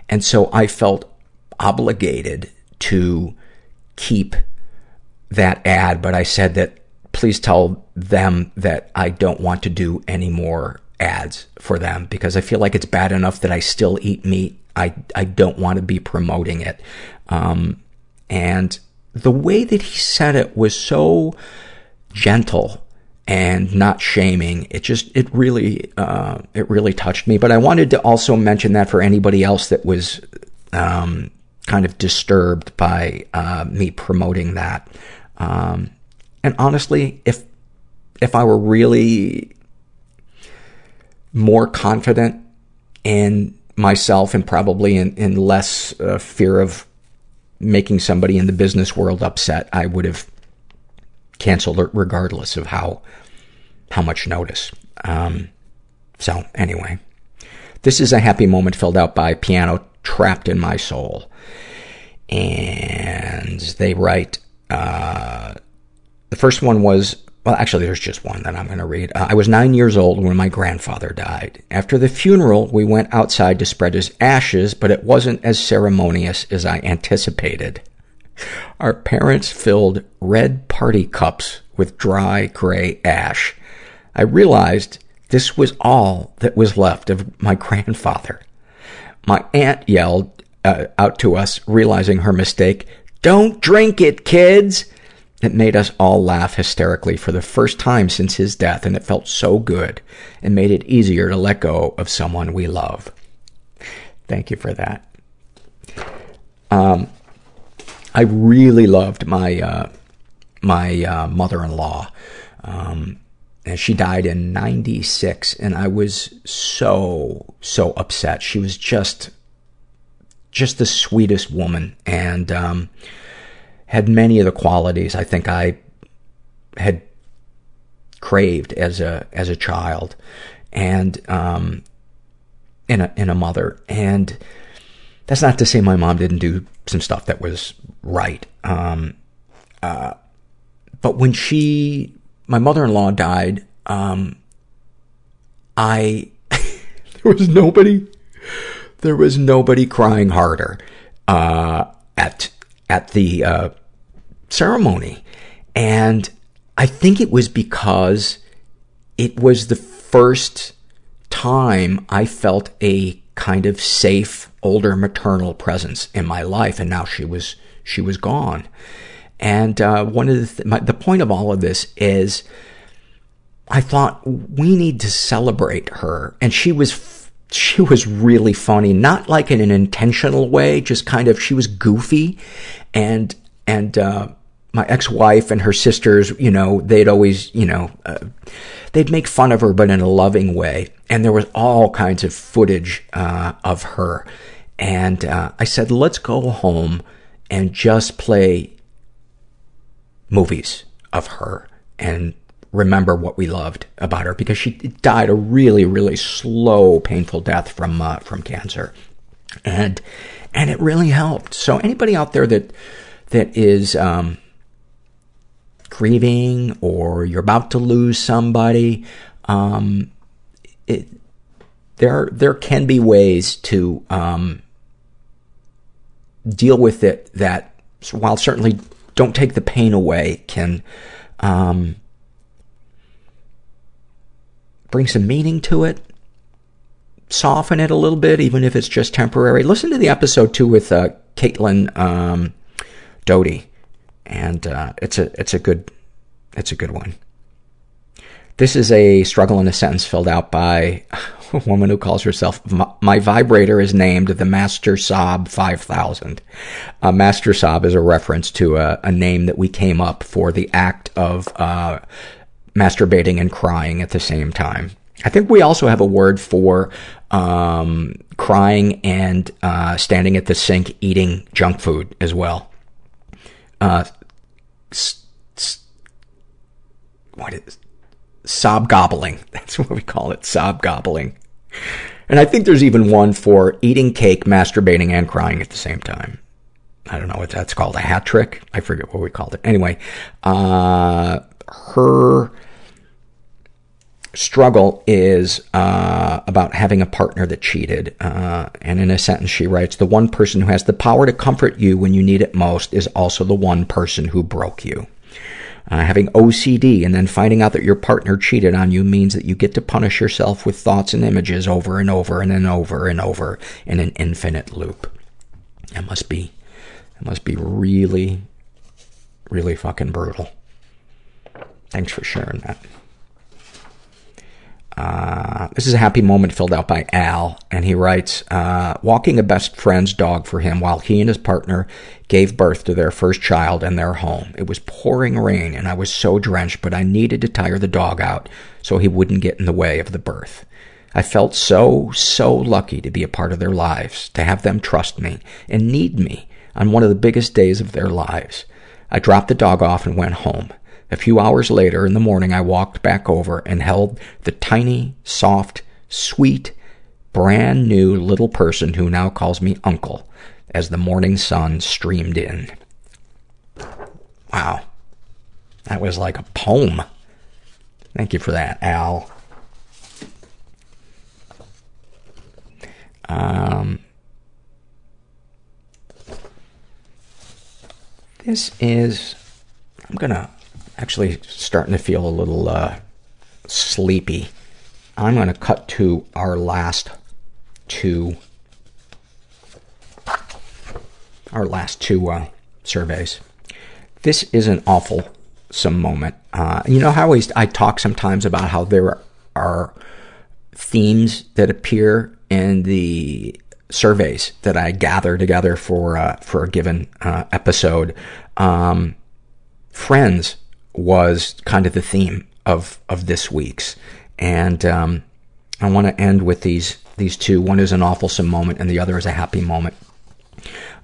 And so I felt obligated to keep that ad, but I said that please tell them that I don't want to do any more ads for them because I feel like it's bad enough that I still eat meat. I, I don't want to be promoting it. Um, and the way that he said it was so gentle and not shaming. It just, it really, uh, it really touched me. But I wanted to also mention that for anybody else that was, um, kind of disturbed by, uh, me promoting that. Um, and honestly, if, if I were really more confident in myself and probably in, in less uh, fear of making somebody in the business world upset, I would have canceled it regardless of how how much notice. Um, so anyway, this is a happy moment filled out by Piano Trapped in My Soul, and they write. Uh, the first one was well, actually, there's just one that I'm going to read. Uh, I was nine years old when my grandfather died. After the funeral, we went outside to spread his ashes, but it wasn't as ceremonious as I anticipated. Our parents filled red party cups with dry gray ash. I realized this was all that was left of my grandfather. My aunt yelled uh, out to us, realizing her mistake, Don't drink it, kids! It made us all laugh hysterically for the first time since his death, and it felt so good and made it easier to let go of someone we love. Thank you for that. Um, I really loved my uh, my uh, mother-in-law. Um, and she died in 96 and I was so, so upset. She was just, just the sweetest woman and, um, had many of the qualities I think I had craved as a, as a child and, um, in a, in a mother. And that's not to say my mom didn't do some stuff that was right. Um, uh, but when she my mother-in-law died, um, I, there was nobody, there was nobody crying harder, uh, at, at the, uh, ceremony. And I think it was because it was the first time I felt a kind of safe, older maternal presence in my life. And now she was, she was gone. And uh, one of the th- my, the point of all of this is, I thought we need to celebrate her, and she was she was really funny, not like in an intentional way, just kind of she was goofy, and and uh, my ex-wife and her sisters, you know, they'd always, you know, uh, they'd make fun of her, but in a loving way, and there was all kinds of footage uh, of her, and uh, I said, let's go home and just play movies of her and remember what we loved about her because she died a really, really slow, painful death from, uh, from cancer. And, and it really helped. So anybody out there that, that is, um, grieving or you're about to lose somebody, um, it, there, there can be ways to, um, deal with it that, while certainly don't take the pain away, can um, bring some meaning to it, soften it a little bit, even if it's just temporary. Listen to the episode too with uh, Caitlin um, Doughty, and uh, it's a it's a good it's a good one. This is a struggle in a sentence filled out by a woman who calls herself my vibrator is named the Master Sob 5000. Uh, Master Sob is a reference to a, a, name that we came up for the act of uh, masturbating and crying at the same time. I think we also have a word for um, crying and uh, standing at the sink eating junk food as well. Uh, s- s- what is sob gobbling? That's what we call it, sob gobbling. And I think there's even one for eating cake, masturbating, and crying at the same time. I don't know what that's called, a hat trick. I forget what we called it. Anyway, uh, her struggle is uh, about having a partner that cheated. Uh, and in a sentence, she writes, "The one person who has the power to comfort you when you need it most is also the one person who broke you." Uh, having OCD and then finding out that your partner cheated on you means that you get to punish yourself with thoughts and images over and over and then over and over in an infinite loop. It must be, it must be really, really fucking brutal. Thanks for sharing that. Uh, this is a happy moment filled out by Al, and he writes, uh, walking a best friend's dog for him while he and his partner gave birth to their first child in their home. It was pouring rain, and I was so drenched, but I needed to tire the dog out so he wouldn't get in the way of the birth. I felt so, so lucky to be a part of their lives, to have them trust me and need me on one of the biggest days of their lives. I dropped the dog off and went home. A few hours later in the morning, I walked back over and held the tiny, soft, sweet, brand new little person who now calls me uncle as the morning sun streamed in. Wow. That was like a poem. Thank you for that, Al. Um, this is, I'm gonna actually starting to feel a little uh, sleepy. I'm going to cut to our last two, our last two uh, surveys. This is an awful some moment. Uh, you know how I talk sometimes about how there are themes that appear in the surveys that I gather together for uh, for a given uh, episode. Um, friends was kind of the theme of of this week's, and um, I want to end with these these two. One is an awfulsome moment, and the other is a happy moment.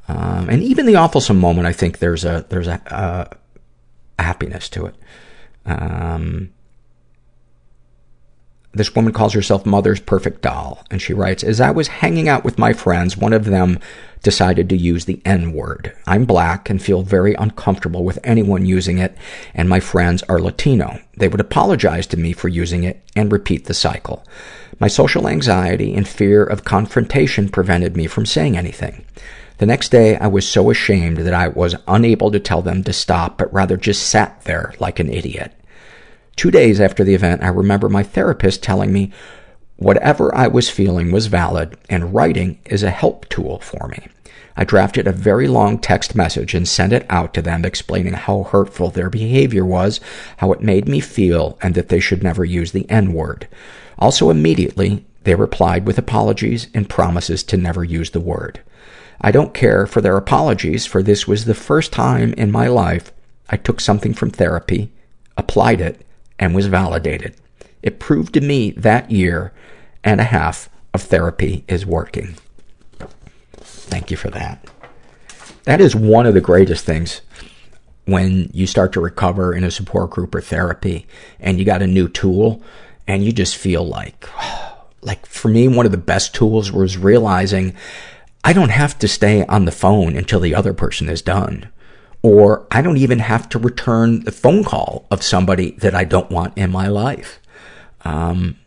Um, and even the awfulsome moment, I think there's a there's a, a, happiness to it. Um, this woman calls herself Mother's Perfect Doll, and she writes, As I was hanging out with my friends, one of them decided to use the N-word. I'm black and feel very uncomfortable with anyone using it, and my friends are Latino. They would apologize to me for using it and repeat the cycle. My social anxiety and fear of confrontation prevented me from saying anything. The next day, I was so ashamed that I was unable to tell them to stop, but rather just sat there like an idiot. Two days after the event, I remember my therapist telling me whatever I was feeling was valid and writing is a help tool for me. I drafted a very long text message and sent it out to them explaining how hurtful their behavior was, how it made me feel, and that they should never use the N-word. Also immediately, they replied with apologies and promises to never use the word. I don't care for their apologies, for this was the first time in my life I took something from therapy, applied it, and was validated. It proved to me that year and a half of therapy is working. Thank you for that. That is one of the greatest things when you start to recover in a support group or therapy and you got a new tool and you just feel like, like for me, one of the best tools was realizing I don't have to stay on the phone until the other person is done or I don't even have to return the phone call of somebody that I don't want in my life. Um,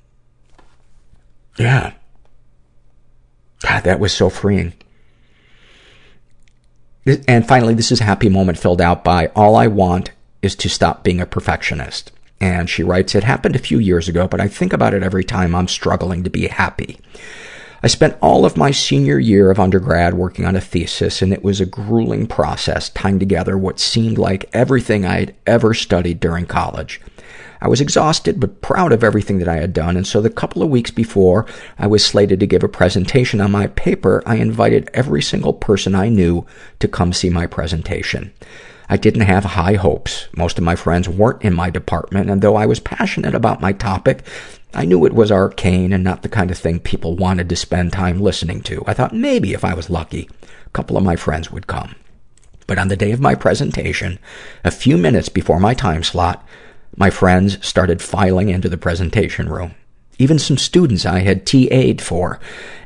yeah. God, that was so freeing. And finally, this is a happy moment filled out by all I want is to stop being a perfectionist. And she writes, it happened a few years ago, but I think about it every time I'm struggling to be happy. I spent all of my senior year of undergrad working on a thesis, and it was a grueling process tying together what seemed like everything I had ever studied during college. I was exhausted but proud of everything that I had done, and so the couple of weeks before I was slated to give a presentation on my paper, I invited every single person I knew to come see my presentation. I didn't have high hopes. Most of my friends weren't in my department, and though I was passionate about my topic, I knew it was arcane and not the kind of thing people wanted to spend time listening to. I thought maybe if I was lucky, a couple of my friends would come. But on the day of my presentation, a few minutes before my time slot, my friends started filing into the presentation room. Even some students I had TA'd for,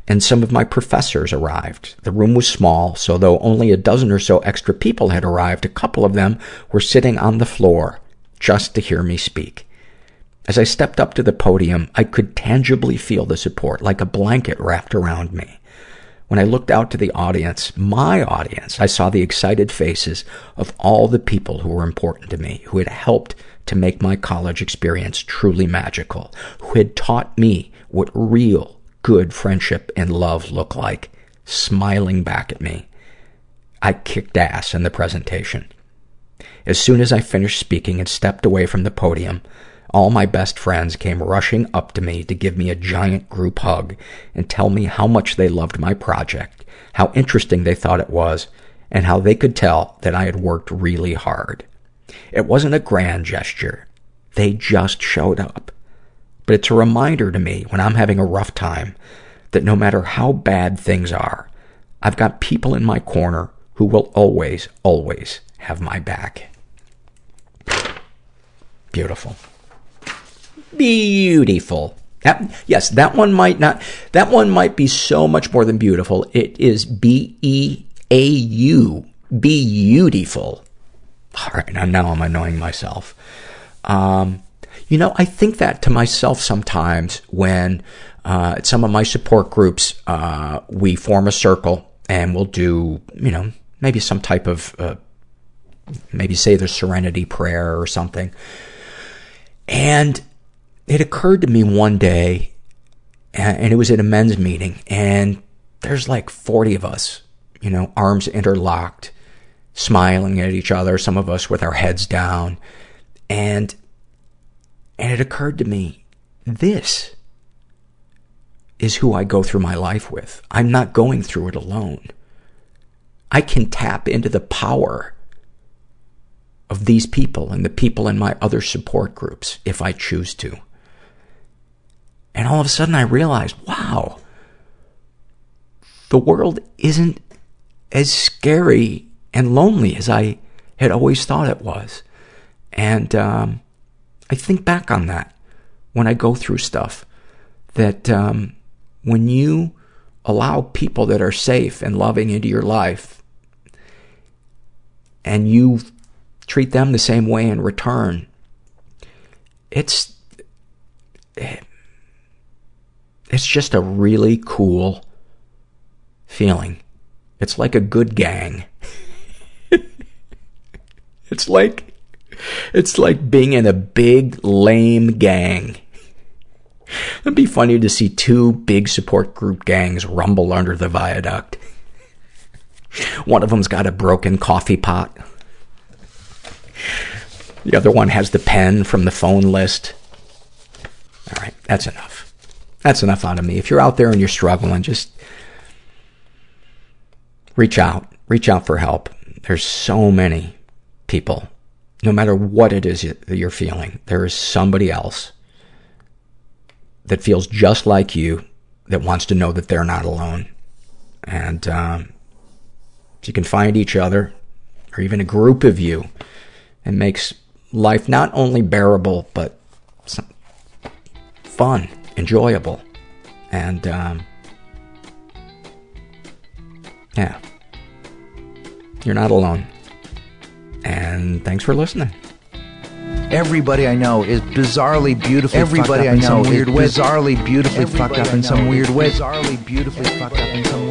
and some of my professors arrived. The room was small, so though only a dozen or so extra people had arrived, a couple of them were sitting on the floor just to hear me speak. As I stepped up to the podium, I could tangibly feel the support, like a blanket wrapped around me. When I looked out to the audience, my audience, I saw the excited faces of all the people who were important to me, who had helped to make my college experience truly magical, who had taught me what real, good friendship and love look like, smiling back at me. I kicked ass in the presentation. As soon as I finished speaking and stepped away from the podium, all my best friends came rushing up to me to give me a giant group hug and tell me how much they loved my project, how interesting they thought it was, and how they could tell that I had worked really hard. It wasn't a grand gesture. They just showed up. But it's a reminder to me when I'm having a rough time that no matter how bad things are, I've got people in my corner who will always, always have my back. Beautiful. Beautiful. That, yes, that one might not, that one might be so much more than beautiful. It is B-E-A-U. Beautiful. All right, now, now I'm annoying myself. Um, you know, I think that to myself sometimes when, uh, at some of my support groups, uh, we form a circle and we'll do, you know, maybe some type of, uh, maybe say the serenity prayer or something. And it occurred to me one day, and it was at a men's meeting, and there's like 40 of us, you know, arms interlocked, smiling at each other, some of us with our heads down. And, and it occurred to me, this is who I go through my life with. I'm not going through it alone. I can tap into the power of these people and the people in my other support groups if I choose to. And all of a sudden I realized, wow, the world isn't as scary and lonely as I had always thought it was. And um, I think back on that when I go through stuff. That um, when you allow people that are safe and loving into your life, and you treat them the same way in return, it's it's just a really cool feeling. It's like a good gang. it's like, it's like being in a big, lame gang. It'd be funny to see two big support group gangs rumble under the viaduct. One of them's got a broken coffee pot. The other one has the pen from the phone list. All right, that's enough. That's enough out of me. If you're out there and you're struggling, just reach out. Reach out for help. There's so many people, no matter what it is that you're feeling, there is somebody else that feels just like you that wants to know that they're not alone. And um, if you can find each other, or even a group of you, it makes life not only bearable, but fun, enjoyable. And, um, yeah. You're not alone. And thanks for listening. Everybody I know is bizarrely beautifully Everybody I know is bizarrely beautifully fucked up in some weird way. Bizarrely beautifully fucked up in some weird